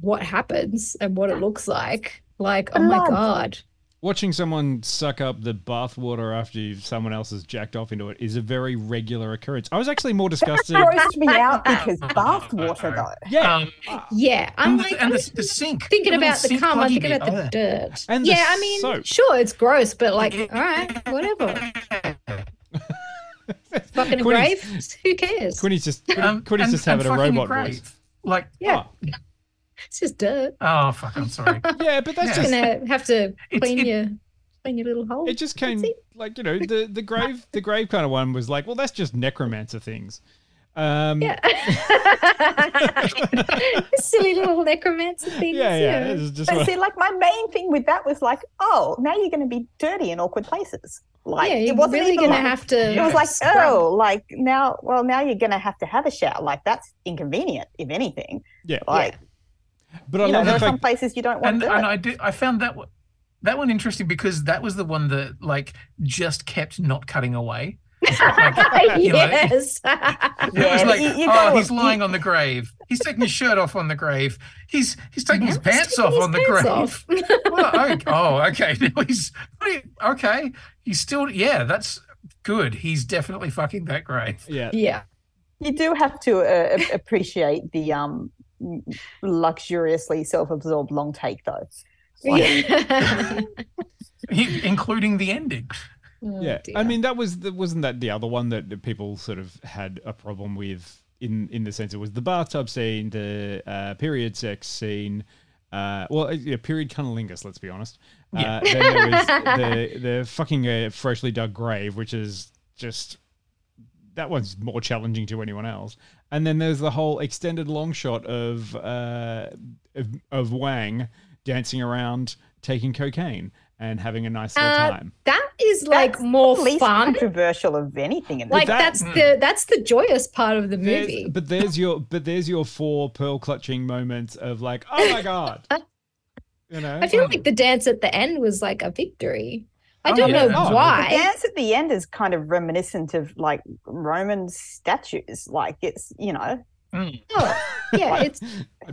what happens and what it looks like, like, oh my God. Watching someone suck up the bathwater after someone else has jacked off into it is a very regular occurrence. I was actually more disgusted. grossed me out because bathwater though. yeah, Um, Yeah, I'm and like, the, and the, the sink. thinking the little about the sink cum, I'm thinking about the Oh, dirt. And the yeah, I mean, soap. sure, it's gross, but like, all right, whatever. Fucking a grave? Who cares? Quinny's just Um, Quinny's and- just and having a fucking robot grave. voice. Like, Yeah, Oh, it's just dirt. oh fuck, I'm sorry. yeah, but that's Yeah. just Gonna have to clean it- your clean your little hole. it just came like you know the the grave the grave kind of one was like well that's just necromancer things. Um, Yeah. Silly little necromancer things. yeah, yeah. It's just But what- see, like my main thing with that was like, oh, now you're going to be dirty in awkward places. Like Yeah, it you're wasn't really even gonna have to It was like, scrub. oh, like now, well, now you're going to have to have a shower. Like that's inconvenient, if anything. yeah, Like but I know, love there the are some fact places you don't want and dirt. and I did I found that one that one interesting because that was the one that like just kept not cutting away. Like, you know, yes. It was like, you- you oh, gotta- he's lying on the grave. He's taking his shirt off on the grave. He's he's taking his Now he's pants taking off his on the grave. Well, oh, oh, okay. Now he's okay. He's still yeah. That's good. He's definitely fucking that grave. yeah. yeah. you do have to uh, appreciate the um luxuriously self-absorbed long take though. Like, Yeah. Including the ending. Oh, yeah, I mean that was the, wasn't that the other one that people sort of had a problem with in in the sense it was the bathtub scene, the uh, period sex scene. Uh, well, uh, yeah, period cunnilingus. Let's be honest. Yeah. Uh, then there was the the fucking uh, freshly dug grave, which is just that one's more challenging to anyone else. And then there's the whole extended long shot of uh, of, of Wang dancing around, taking cocaine, and having a nice little Uh, time. that is like that's more the least fun. controversial of anything in Like that- that's the that's the joyous part of the There's- movie. but there's your but there's your four pearl clutching moments of like, oh my god, you know. I feel like the dance at the end was like a victory. I Oh, don't yeah. know Oh, The why. dance at the end is kind of reminiscent of like Roman statues. Like it's you know Mm. Oh, yeah, it's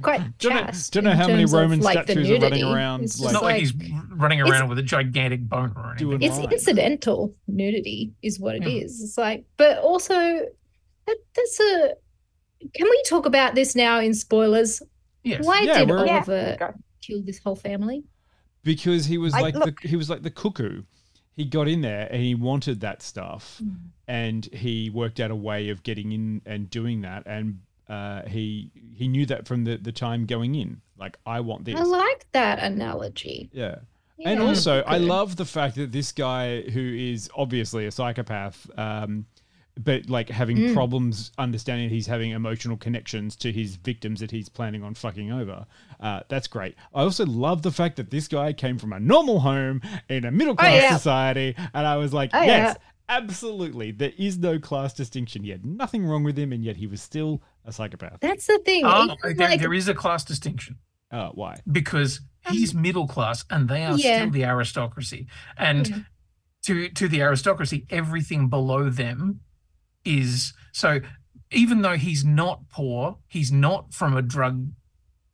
quite don't know, don't know how many terms of, Roman like, the statues are running around It's like not like he's running around with a gigantic boner or anything. it's lines. incidental nudity is what it Hmm. is. It's like, but also that, that's a. Can we talk about this now in spoilers? Yes. Why Yeah, did we're- Yeah, Oliver kill this whole family? because he was I- like look- the he was like the cuckoo. He got in there and he wanted that stuff, Hmm. and he worked out a way of getting in and doing that. And uh, he he knew that from the the time going in. Like I want this. I like that analogy. Yeah. And Yeah, also, I love the fact that this guy, who is obviously a psychopath, um, but like having Mm. problems understanding he's having emotional connections to his victims that he's planning on fucking over. Uh, that's great. I also love the fact that this guy came from a normal home in a middle class yeah. society, and I was like, Oh, yes, yeah. absolutely. There is no class distinction. He had nothing wrong with him, and yet he was still a psychopath. That's the thing. Oh, there, like- there is a class distinction Uh, why? because he's middle class and they are Yeah. still the aristocracy. And Yeah. to to the aristocracy, everything below them is so. Even though he's not poor, he's not from a drug,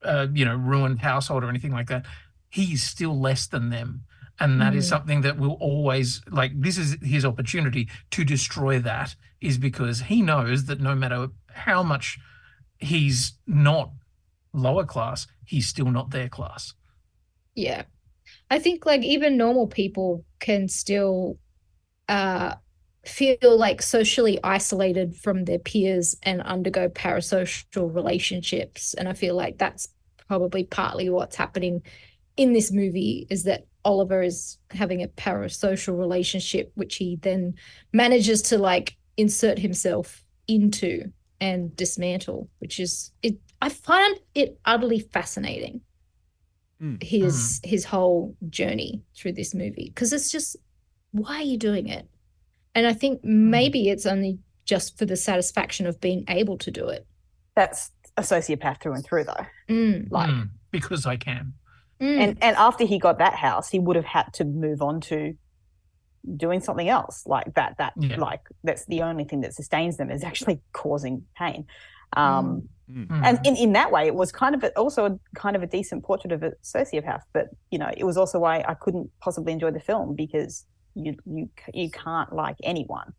uh, you know, ruined household or anything like that. He's still less than them, and that is Mm. something that will always like this is his opportunity to destroy that is because he knows that no matter how much he's not lower class he's still not their class Yeah. I think like even normal people can still uh feel like socially isolated from their peers and undergo parasocial relationships. And I feel like that's probably partly what's happening in this movie is that Oliver is having a parasocial relationship, which he then manages to like insert himself into and dismantle, which is it I find it utterly fascinating hmm. his hmm. his whole journey through this movie. Because it's just why are you doing it and i think maybe it's only just for the satisfaction of being able to do it That's a sociopath through and through, though. Mm. Like, Mm, because i can and and after he got that house, he would have had to move on to doing something else like that. That Yeah. like that's the only thing that sustains them is actually causing pain. Um, Mm. And in, in that way, it was kind of a, also a, kind of a decent portrait of a sociopath. But you know, it was also why I couldn't possibly enjoy the film because you you you can't like anyone.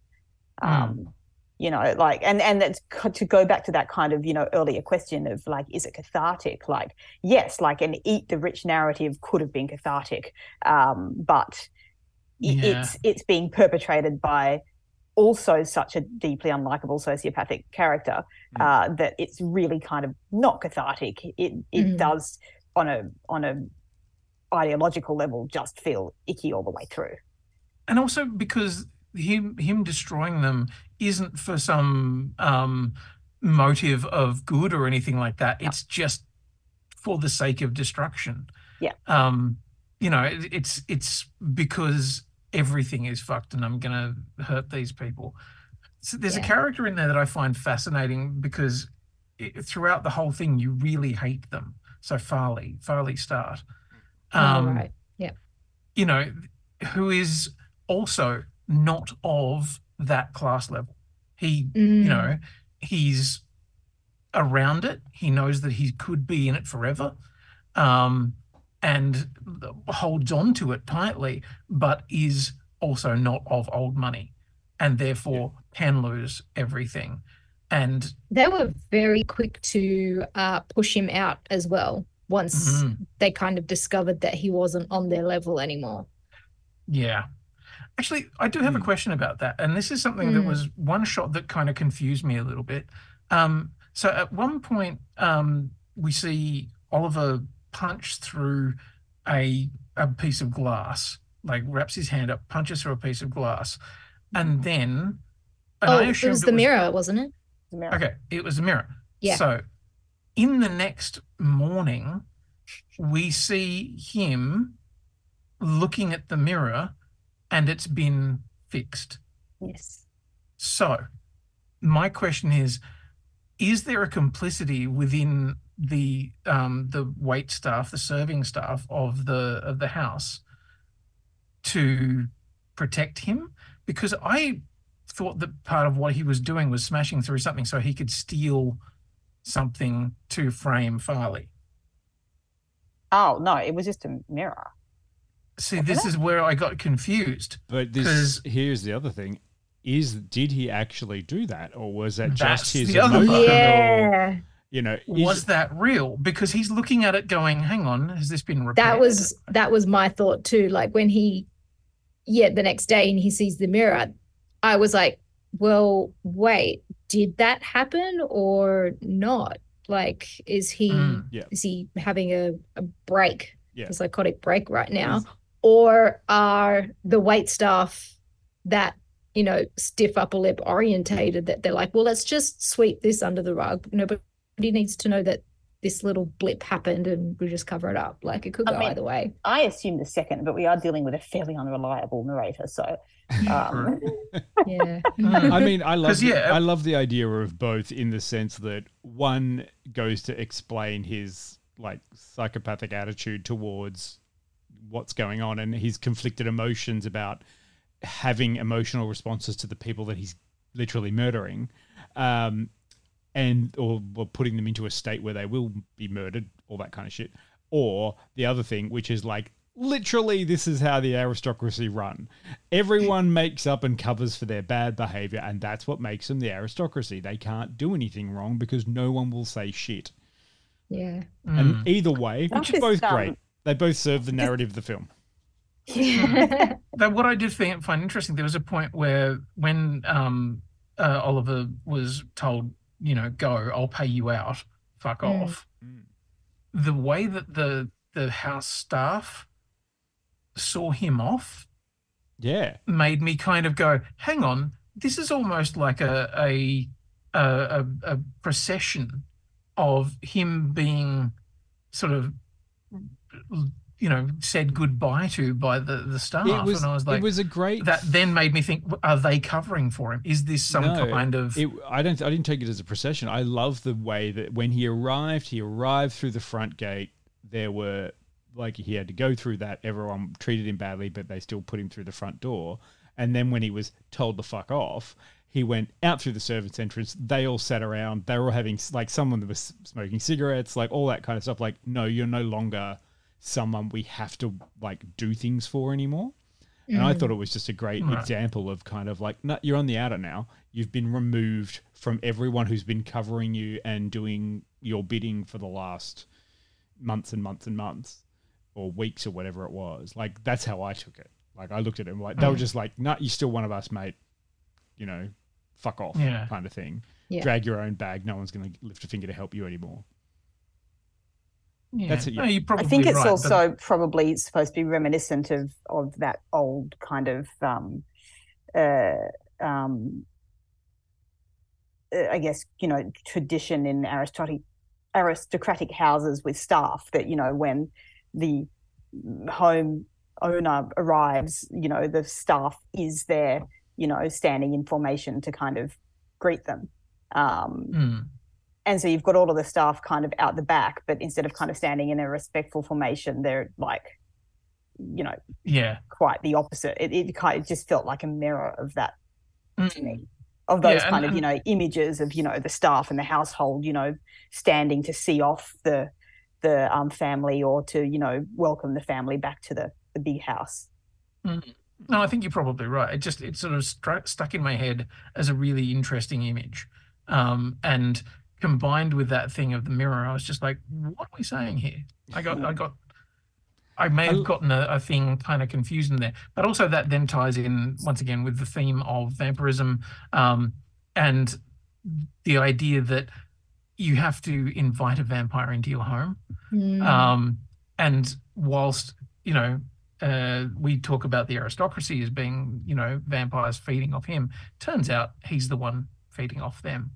Um, You know, like and and that's to go back to that kind of you know earlier question of like, is it cathartic? Like, yes, like an eat the rich narrative could have been cathartic, um, but Yeah. it's it's being perpetrated by also such a deeply unlikable sociopathic character uh, that it's really kind of not cathartic. It it Mhm. does on a on a ideological level just feel icky all the way through. And also because him him destroying them isn't for some um motive of good or anything like that. It's just for the sake of destruction. Yeah. um you know it, it's it's because everything is fucked and i'm gonna hurt these people. So there's a character in there that i find fascinating because it, throughout the whole thing you really hate them. So Farleigh Farleigh start. Oh, right. Yeah. you know, who is also not of that class level. He, Mm. you know, he's around it. He knows that he could be in it forever, um, and holds on to it tightly, but is also not of old money, and therefore can lose everything. And they were very quick to uh, push him out as well once Mhm. they kind of discovered that he wasn't on their level anymore Yeah. Actually, I do have a question about that. And this is something that Mm. was one shot that kind of confused me a little bit. Um, so at one point, um, we see Oliver punch through a, a piece of glass, like wraps his hand up, punches through a piece of glass. And then, and oh I it was the mirror wasn't it Okay, it was a mirror. Yeah. So, in the next morning, we see him looking at the mirror and it's been fixed. yes So, my question is is there a complicity within the um the wait staff, the serving staff of the of the house to protect him? Because I thought that part of what he was doing was smashing through something so he could steal something to frame Farleigh. Oh no, it was just a mirror. See, this is where I got confused. But this here's the other thing: is did he actually do that, or was that just his other emotional? yeah You know, is- Was that real? Because he's looking at it going, hang on, has this been repaired? that was that was my thought too like when he yeah the next day and he sees the mirror i was like well wait did that happen or not like is he Mm, yeah. is he having a, a break Yeah. a psychotic break right now or are the wait staff that you know stiff upper lip orientated that they're like well let's just sweep this under the rug. Nobody needs to know that this little blip happened and we'll just cover it up. Like it could I go mean, either way. I assume the second, but we are dealing with a fairly unreliable narrator, so um, yeah. I mean, I love 'Cause, the, yeah, I love the idea of both in the sense that one goes to explain his like psychopathic attitude towards what's going on and his conflicted emotions about having emotional responses to the people that he's literally murdering. Um, and or, or putting them into a state where they will be murdered, all that kind of shit. Or the other thing, which is like Literally, this is how the aristocracy run. Everyone makes up and covers for their bad behavior, and that's what makes them the aristocracy. They can't do anything wrong because no one will say shit. Yeah. And either way, Not which is both dumb. great, they both serve the narrative of the film. that what I did find, find interesting, there was a point where when um, uh, Oliver was told, you know, go, I'll pay you out, fuck Mm. off. The way that the the house staff saw him off Yeah. made me kind of go, hang on, this is almost like a a a, a, a procession of him being sort of you know said goodbye to by the the staff It was, and i was like it was a great that then made me think are they covering for him is this some No, kind of It, I don't. I didn't take it as a procession. I love the way that when he arrived, he arrived through the front gate. There were like he had to go through that. Everyone treated him badly, but they still put him through the front door. And then when he was told to fuck off, he went out through the servants' entrance. They all sat around. They were all having like someone that was smoking cigarettes, like all that kind of stuff. Like, no, you're no longer someone we have to like do things for anymore. And I Mm. thought it was just a great Right. example of kind of like, no, you're on the outer now. You've been removed from everyone who's been covering you and doing your bidding for the last months and months and months or weeks or whatever it was. Like, that's how I took it. Like, I looked at him like, they were Mm. just like, no, you're still one of us, mate. You know, fuck off Yeah. kind of thing. Yeah. Drag your own bag. No one's going to lift a finger to help you anymore. Yeah. That's it, No, yeah. you're I think it's right, but- also probably supposed to be reminiscent of of that old kind of um, uh, um, uh, I guess you know tradition in aristocratic aristocratic houses with staff that you know when the home owner arrives, you know the staff is there, you know, standing in formation to kind of greet them. Um, Mm. And so you've got all of the staff kind of out the back, but instead of kind of standing in a respectful formation, they're like, you know, yeah quite the opposite. It, it kind of just felt like a mirror of that to me, Mm. of those Yeah, and- kind of, you know, images of, you know, the staff and the household, you know, standing to see off the the um, family or to, you know, welcome the family back to the, the big house. Mm. No, I think you're probably right. It just it sort of struck, stuck in my head as a really interesting image, um, and combined with that thing of the mirror, I was just like, "What are we saying here?" I got, I got, I may have gotten a, a thing kind of confused in there, but also that then ties in once again with the theme of vampirism, um, and the idea that you have to invite a vampire into your home. Mm. Um, and whilst, you know, uh, we talk about the aristocracy as being, you know, vampires feeding off him, turns out he's the one feeding off them.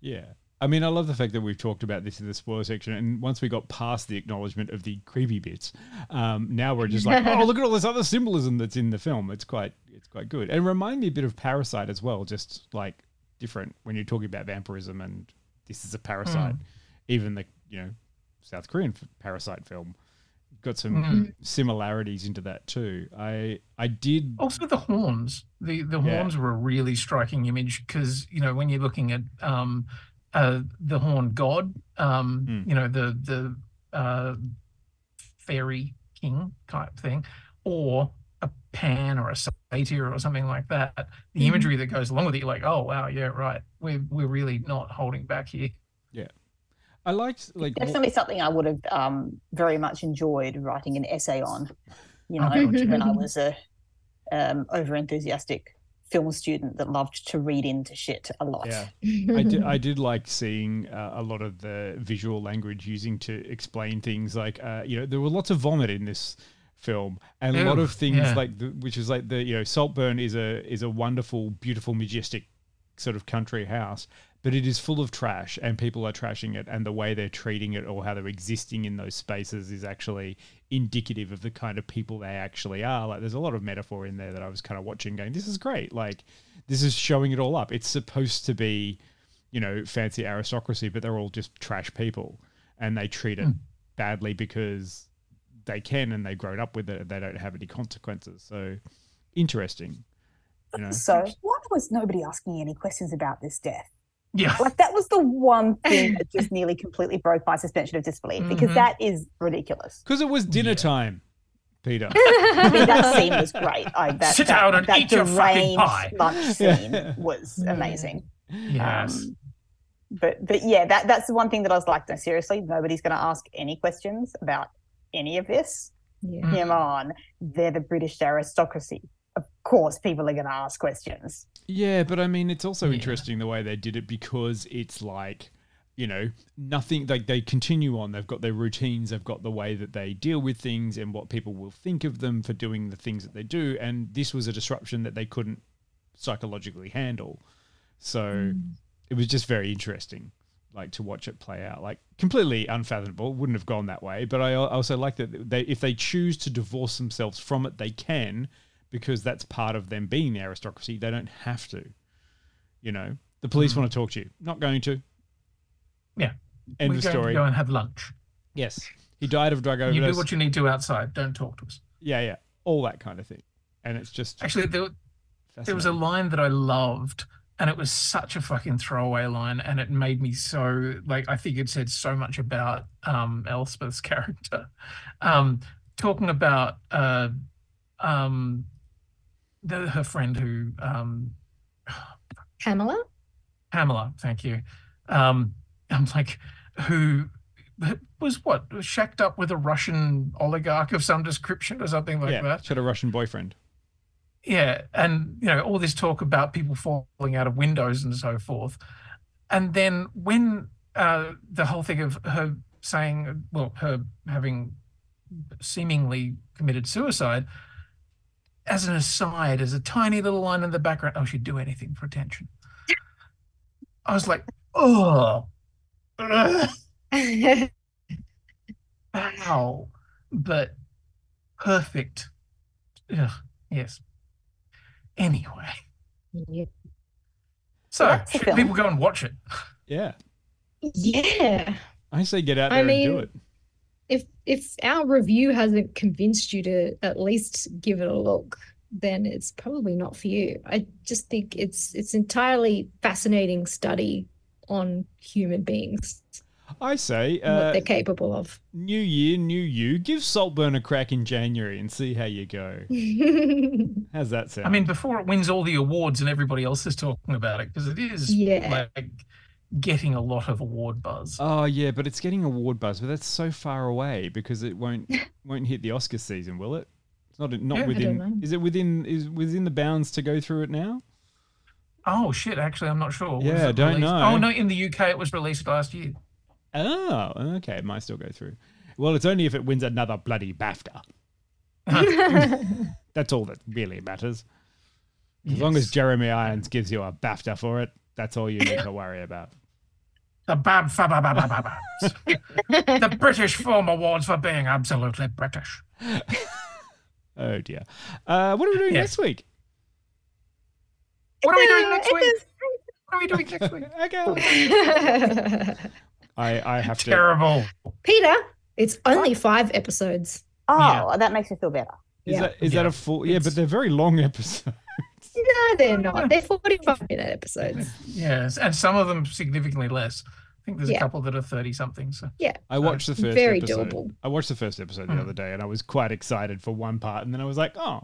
Yeah. I mean, I love the fact that we've talked about this in the spoiler section, and once we got past the acknowledgement of the creepy bits, um, now we're just like, oh, look at all this other symbolism that's in the film. It's quite, it's quite good, and remind me a bit of Parasite as well. Just like different when you're talking about vampirism, and this is a parasite. Mm. Even the you know South Korean f- Parasite film got some Mm. similarities into that too. I I did Also, the horns. The the Yeah. horns were a really striking image because you know when you're looking at um, uh, the horn god, um, you know the the uh, fairy king type thing, or a pan or a satyr or something like that. The Mhm. imagery that goes along with it, you're like, oh wow, yeah, right. We're we're really not holding back here. Yeah. I liked like wh- Definitely something I would have um, very much enjoyed writing an essay on, you know, when I was a um, over enthusiastic film student that loved to read into shit a lot. Yeah, I did. I did like seeing uh, a lot of the visual language using to explain things. Like, uh, you know, there were lots of vomit in this film, and a lot of things yeah. like, the, which is like the you know, Saltburn is a is a wonderful, beautiful, majestic sort of country house, but it is full of trash, and people are trashing it, and the way they're treating it or how they're existing in those spaces is actually indicative of the kind of people they actually are. Like, there's a lot of metaphor in there that I was kind of watching, going, "This is great!" Like, this is showing it all up. It's supposed to be you know, fancy aristocracy, but they're all just trash people and they treat it Mm. badly because they can and they've grown up with it and they don't have any consequences. So interesting. You know? So why was nobody asking any questions about this death? Yeah. Like that was the one thing that just nearly completely broke my suspension of disbelief because Mhm. that is ridiculous. Because it was dinner time. Peta. I mean, that scene was great. I, that, Sit that, down and that eat your fucking pie. lunch scene was amazing. Yes. Um, but but yeah, that that's the one thing that I was like, no, seriously, nobody's going to ask any questions about any of this. Yeah. Come on, they're the British aristocracy. Of course, people are going to ask questions. Yeah, but I mean, it's also interesting the way they did it because it's like, you know, nothing. Like they continue on. They've got their routines. They've got the way that they deal with things and what people will think of them for doing the things that they do. And this was a disruption that they couldn't psychologically handle. So mm. it was just very interesting, like to watch it play out. Like completely unfathomable. Wouldn't have gone that way. But I also like that they, if they choose to divorce themselves from it, they can because that's part of them being the aristocracy. They don't have to. You know, the police want to talk to you. Not going to. Yeah. End We're of story. to go and have lunch. Yes. He died of drug overdose. You do what you need to outside. Don't talk to us. yeah, yeah. All that kind of thing. And it's just Actually, there, there was a line that I loved, and it was such a fucking throwaway line, and it made me so like I think it said so much about um, Elspeth's character. Um, talking about uh, um, the, her friend who um, Pamela? Pamela, thank you. Um, I'm like, who was what was shacked up with a Russian oligarch of some description or something like yeah, that. she had a Russian boyfriend. Yeah, and you know all this talk about people falling out of windows and so forth, and then when uh, the whole thing of her saying, well, her having seemingly committed suicide, as an aside, as a tiny little line in the background, oh, she'd do anything for attention. I was like, oh, ugh, ow, but perfect. Ugh, yes. Anyway, Yeah. so That's should people go and watch it? Yeah. Yeah. I say get out I there and do it. If if our review hasn't convinced you to at least give it a look, then it's probably not for you. I just think it's it's entirely fascinating study on human beings, I say and what uh, they're capable of. new year, new you. Give Saltburn a crack in January and see how you go. How's that sound? I mean, before it wins all the awards and everybody else is talking about it, because it is Yeah. like getting a lot of award buzz. Oh yeah, but it's getting award buzz, but that's so far away because it won't won't hit the Oscar season, will it? It's not not Yeah. Within. Is it within? Is within the bounds to go through it now? Oh shit! Actually, I'm not sure. Yeah, don't released- know. Oh no, in the UK it was released last year. Oh, okay, it might still go through. Well, it's only if it wins another bloody BAFTA. That's all that really matters. As long as Jeremy Irons gives you a BAFTA for it, that's all you need to worry about. The Bab the British Film Awards for being absolutely British. Oh dear. Uh, what are we doing Yeah. next week? What are we doing next week? What are we doing next week? okay. I I have to. Terrible. Peter, it's only five episodes. Oh, that makes me feel better. Is Yeah. that is that a full? Yeah, but they're very long episodes. No, they're not. They're 45 minute episodes. Yes, and some of them significantly less. I think there's Yeah. a couple that are 30 something. So Yeah. I watched the first Very episode. doable. I watched the first episode the Hmm. other day, and I was quite excited for one part, and then I was like, oh,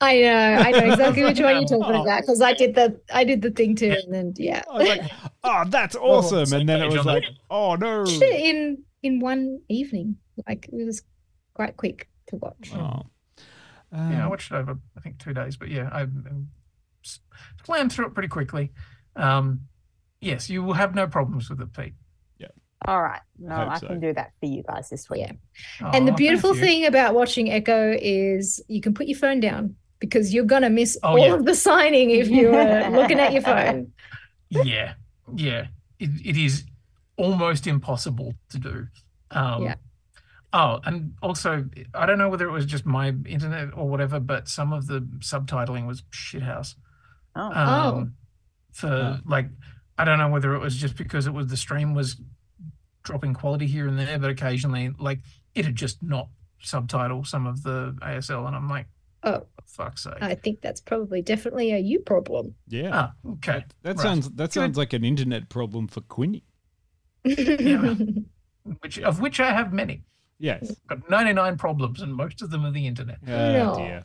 I know, I know exactly which one you're talking Oh. about because I did the I did the thing too, and then yeah, I was like, oh, that's awesome, same and then it was like, oh no. In in one evening. Like it was quite quick to watch. Oh. Yeah, I Um, watched it over I think two days, but yeah, I um, s- planned through it pretty quickly. Um, yes, you will have no problems with it, Pete. Yeah. All right. No, Hope I so. can do that for you guys this week. Yeah. and the beautiful thing about watching Echo is you can put your phone down because you're gonna miss Oh, all yeah. of the signing if you are looking at your phone. yeah, yeah, it, it is almost impossible to do. Um, Yeah. Oh, and also, I don't know whether it was just my internet or whatever, but some of the subtitling was shithouse. Oh. Um, For Oh. like, I don't know whether it was just because it was the stream was dropping quality here and there, but occasionally, like, it had just not subtitle some of the ASL, and I'm like, Oh, for fuck's sake. I think that's probably definitely a you problem. yeah. Ah, okay. That right. sounds that Good. sounds like an internet problem for Quinny. which of which I have many. Yes. Got 99 problems, and most of them are the internet. Oh No. dear.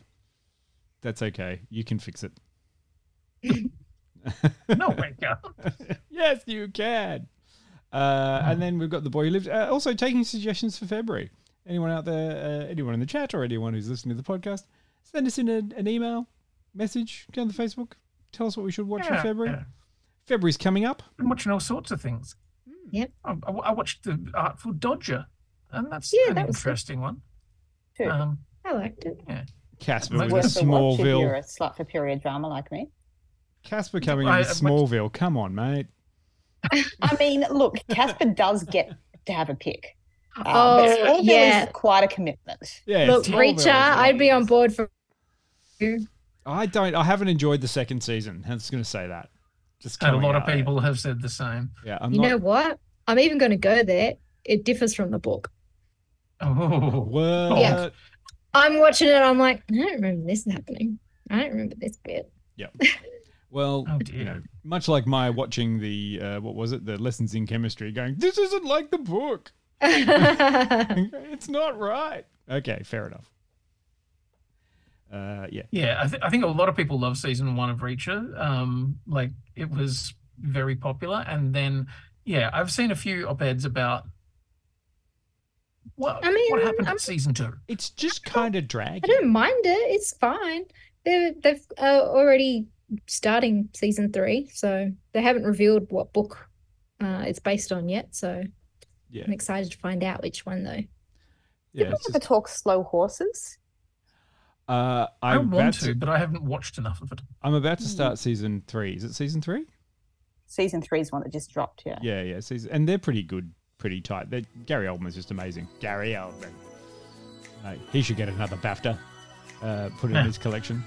That's okay. You can fix it. no, we can't. yes, you can. Uh, and then we've got the boy who lived. Uh, also taking suggestions for February. Anyone out there, uh, anyone in the chat or anyone who's listening to the podcast, send us in a, an email, message, go on the Facebook. Tell us what we should watch in Yeah, February. yeah. February's coming up. been watching all sorts of things. Yep. I, I- I watched the Artful Dodger, and that's Yeah, an that was interesting one. Too. Um, I liked it. yeah. Casper Might with a Worth a watch if you're a slut for period drama like me. Casper coming I- into I- Smallville. Come on, mate. I mean, look, Casper does get to have a pick. Uh, Oh, yeah. is quite a commitment. Yeah, Look, Smallville is Reacher, I'd be on board for. I don't. I haven't enjoyed the second season. I'm just going to say that. Just And a coming lot of out. people have said the same. Yeah, I'm You not. know what? I'm even going to go there. It differs from the book. Oh, what? Yeah. I'm watching it. I'm like, I don't remember this happening. I don't remember this bit. Yeah. Well, Oh, you know, much like my watching the uh, what was it, the lessons in chemistry, going, this isn't like the book. it's not right. Okay, fair enough. Uh, yeah. Yeah, I, th- I think a lot of people love season one of Reacher. Um, like it was very popular, and then yeah, I've seen a few op-eds about what I mean, what happened I'm- in season two. It's just kind of I don't mind it. It's fine. They're, they've uh, already starting season three, so they haven't revealed what book uh, it's based on yet. So Yeah. I'm excited to find out which one, though. Yeah. Did it's we ever just- talk slow horses? uh, I I'm want to, to. but I haven't watched enough of it. I'm about to start season three. Is it season three? Season three is one that just dropped, yeah. Yeah, yeah. Season, and they're pretty good, pretty tight. They're, Gary Oldman's just amazing. Gary Oldman. Uh, he should get another BAFTA. Uh, put it in his collection.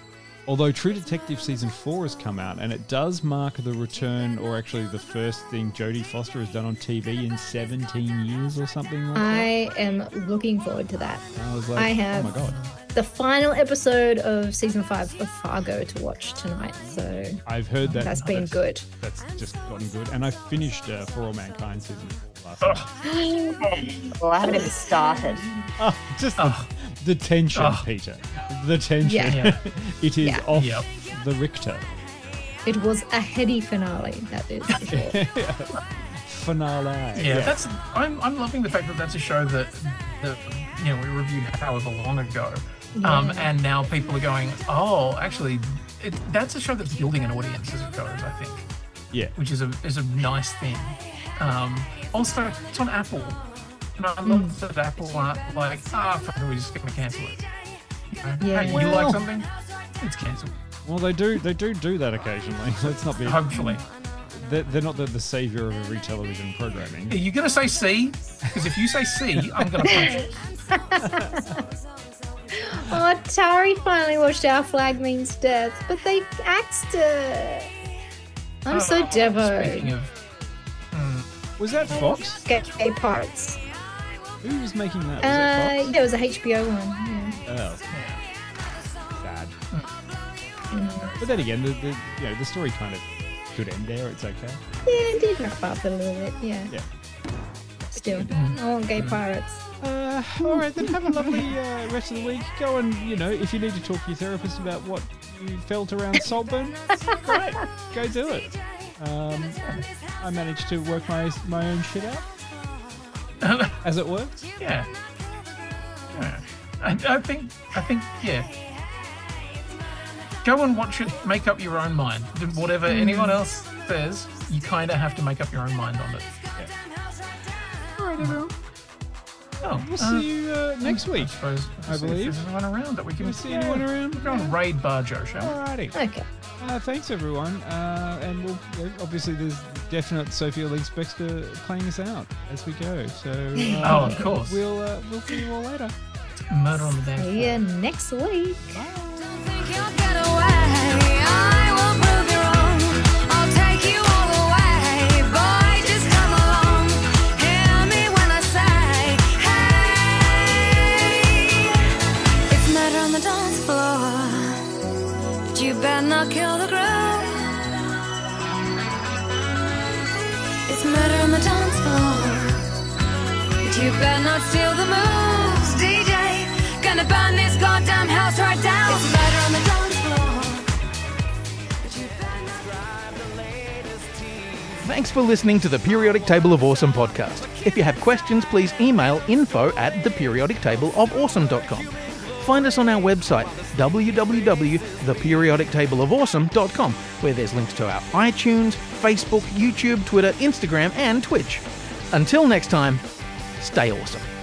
Although True Detective season four has come out, and it does mark the return, or actually the first thing Jodie Foster has done on TV in 17 years or something like that. I am looking forward to that. I was like, I have oh my god. the final episode of season five of Fargo to watch tonight. So I've heard that. That's been good. That's just gotten good. And I finished uh, For All Mankind season four last night. Well, I haven't even started. Oh, just the, the tension, Oh. Peter. The tension. Yeah. Yeah. it is Yeah. off Yep. the Richter. it was a heady finale. That is for sure. Finale. Yeah, that's I'm I'm loving the fact that that's a show that that you know we reviewed however long ago, um, Yeah. and now people are going, oh, actually, it, that's a show that's building an audience as it goes. I think, Yeah. which is a is a nice thing. Um, also, it's on Apple, and I love that Apple aren't like, ah, fuck it, we're just going to cancel it. You know, Yeah. Hey, you like something? It's cancelled. Well, they do. They do do that occasionally. Let's not be. Hopefully. They're, they're not the, the savior of every television programming. Are you going to say C? Because if you say C, I'm going to punch you. oh, Tari finally watched Our Flag Means Death, but they axed it. I'm so uh, Oh, devo. Speaking of, hmm. Was that Fox? Gay gay parts. Who was making that? Was Uh, that yeah, it was a HBO one. Yeah. Oh. Sad. Mm. But then again, the, the you know the story kind of could end there. It's okay. Yeah, it did wrap up a little bit. Yeah. Yeah. Still, I want gay pirates. Uh, all right, then have a lovely uh, rest of the week. Go and you know if you need to talk to your therapist about what you felt around Saltburn, great, go do it. Um, I managed to work my my own shit out, as it were. yeah. Yeah. I, I think, I think, yeah. Go and watch it, make up your own mind. Whatever Hmm. anyone else says, you kind of have to make up your own mind on it. All right, everyone. Oh, We'll uh, see you uh, next week. I suppose. I see if. There's anyone around that we can We'll see anyone around. We'll go and raid Bar Barjo, shall we? Alrighty. Okay. Uh, thanks everyone, uh, and we'll, obviously there's definite Sophie Ellis-Bextor playing us out as we go. So uh, Oh, of course. we'll uh, we'll see you all later. Murder on the dance. See you next week. You you better not steal the moves, DJ. Gonna burn this goddamn house right down. It's murder on the dance floor. Thanks for listening to the Periodic Table of Awesome podcast. If you have questions, please email info at theperiodictableofawesome.com. Find us on our website, www.theperiodictableofawesome.com, where there's links to our iTunes, Facebook, YouTube, Twitter, Instagram, and Twitch. Until next time, stay awesome.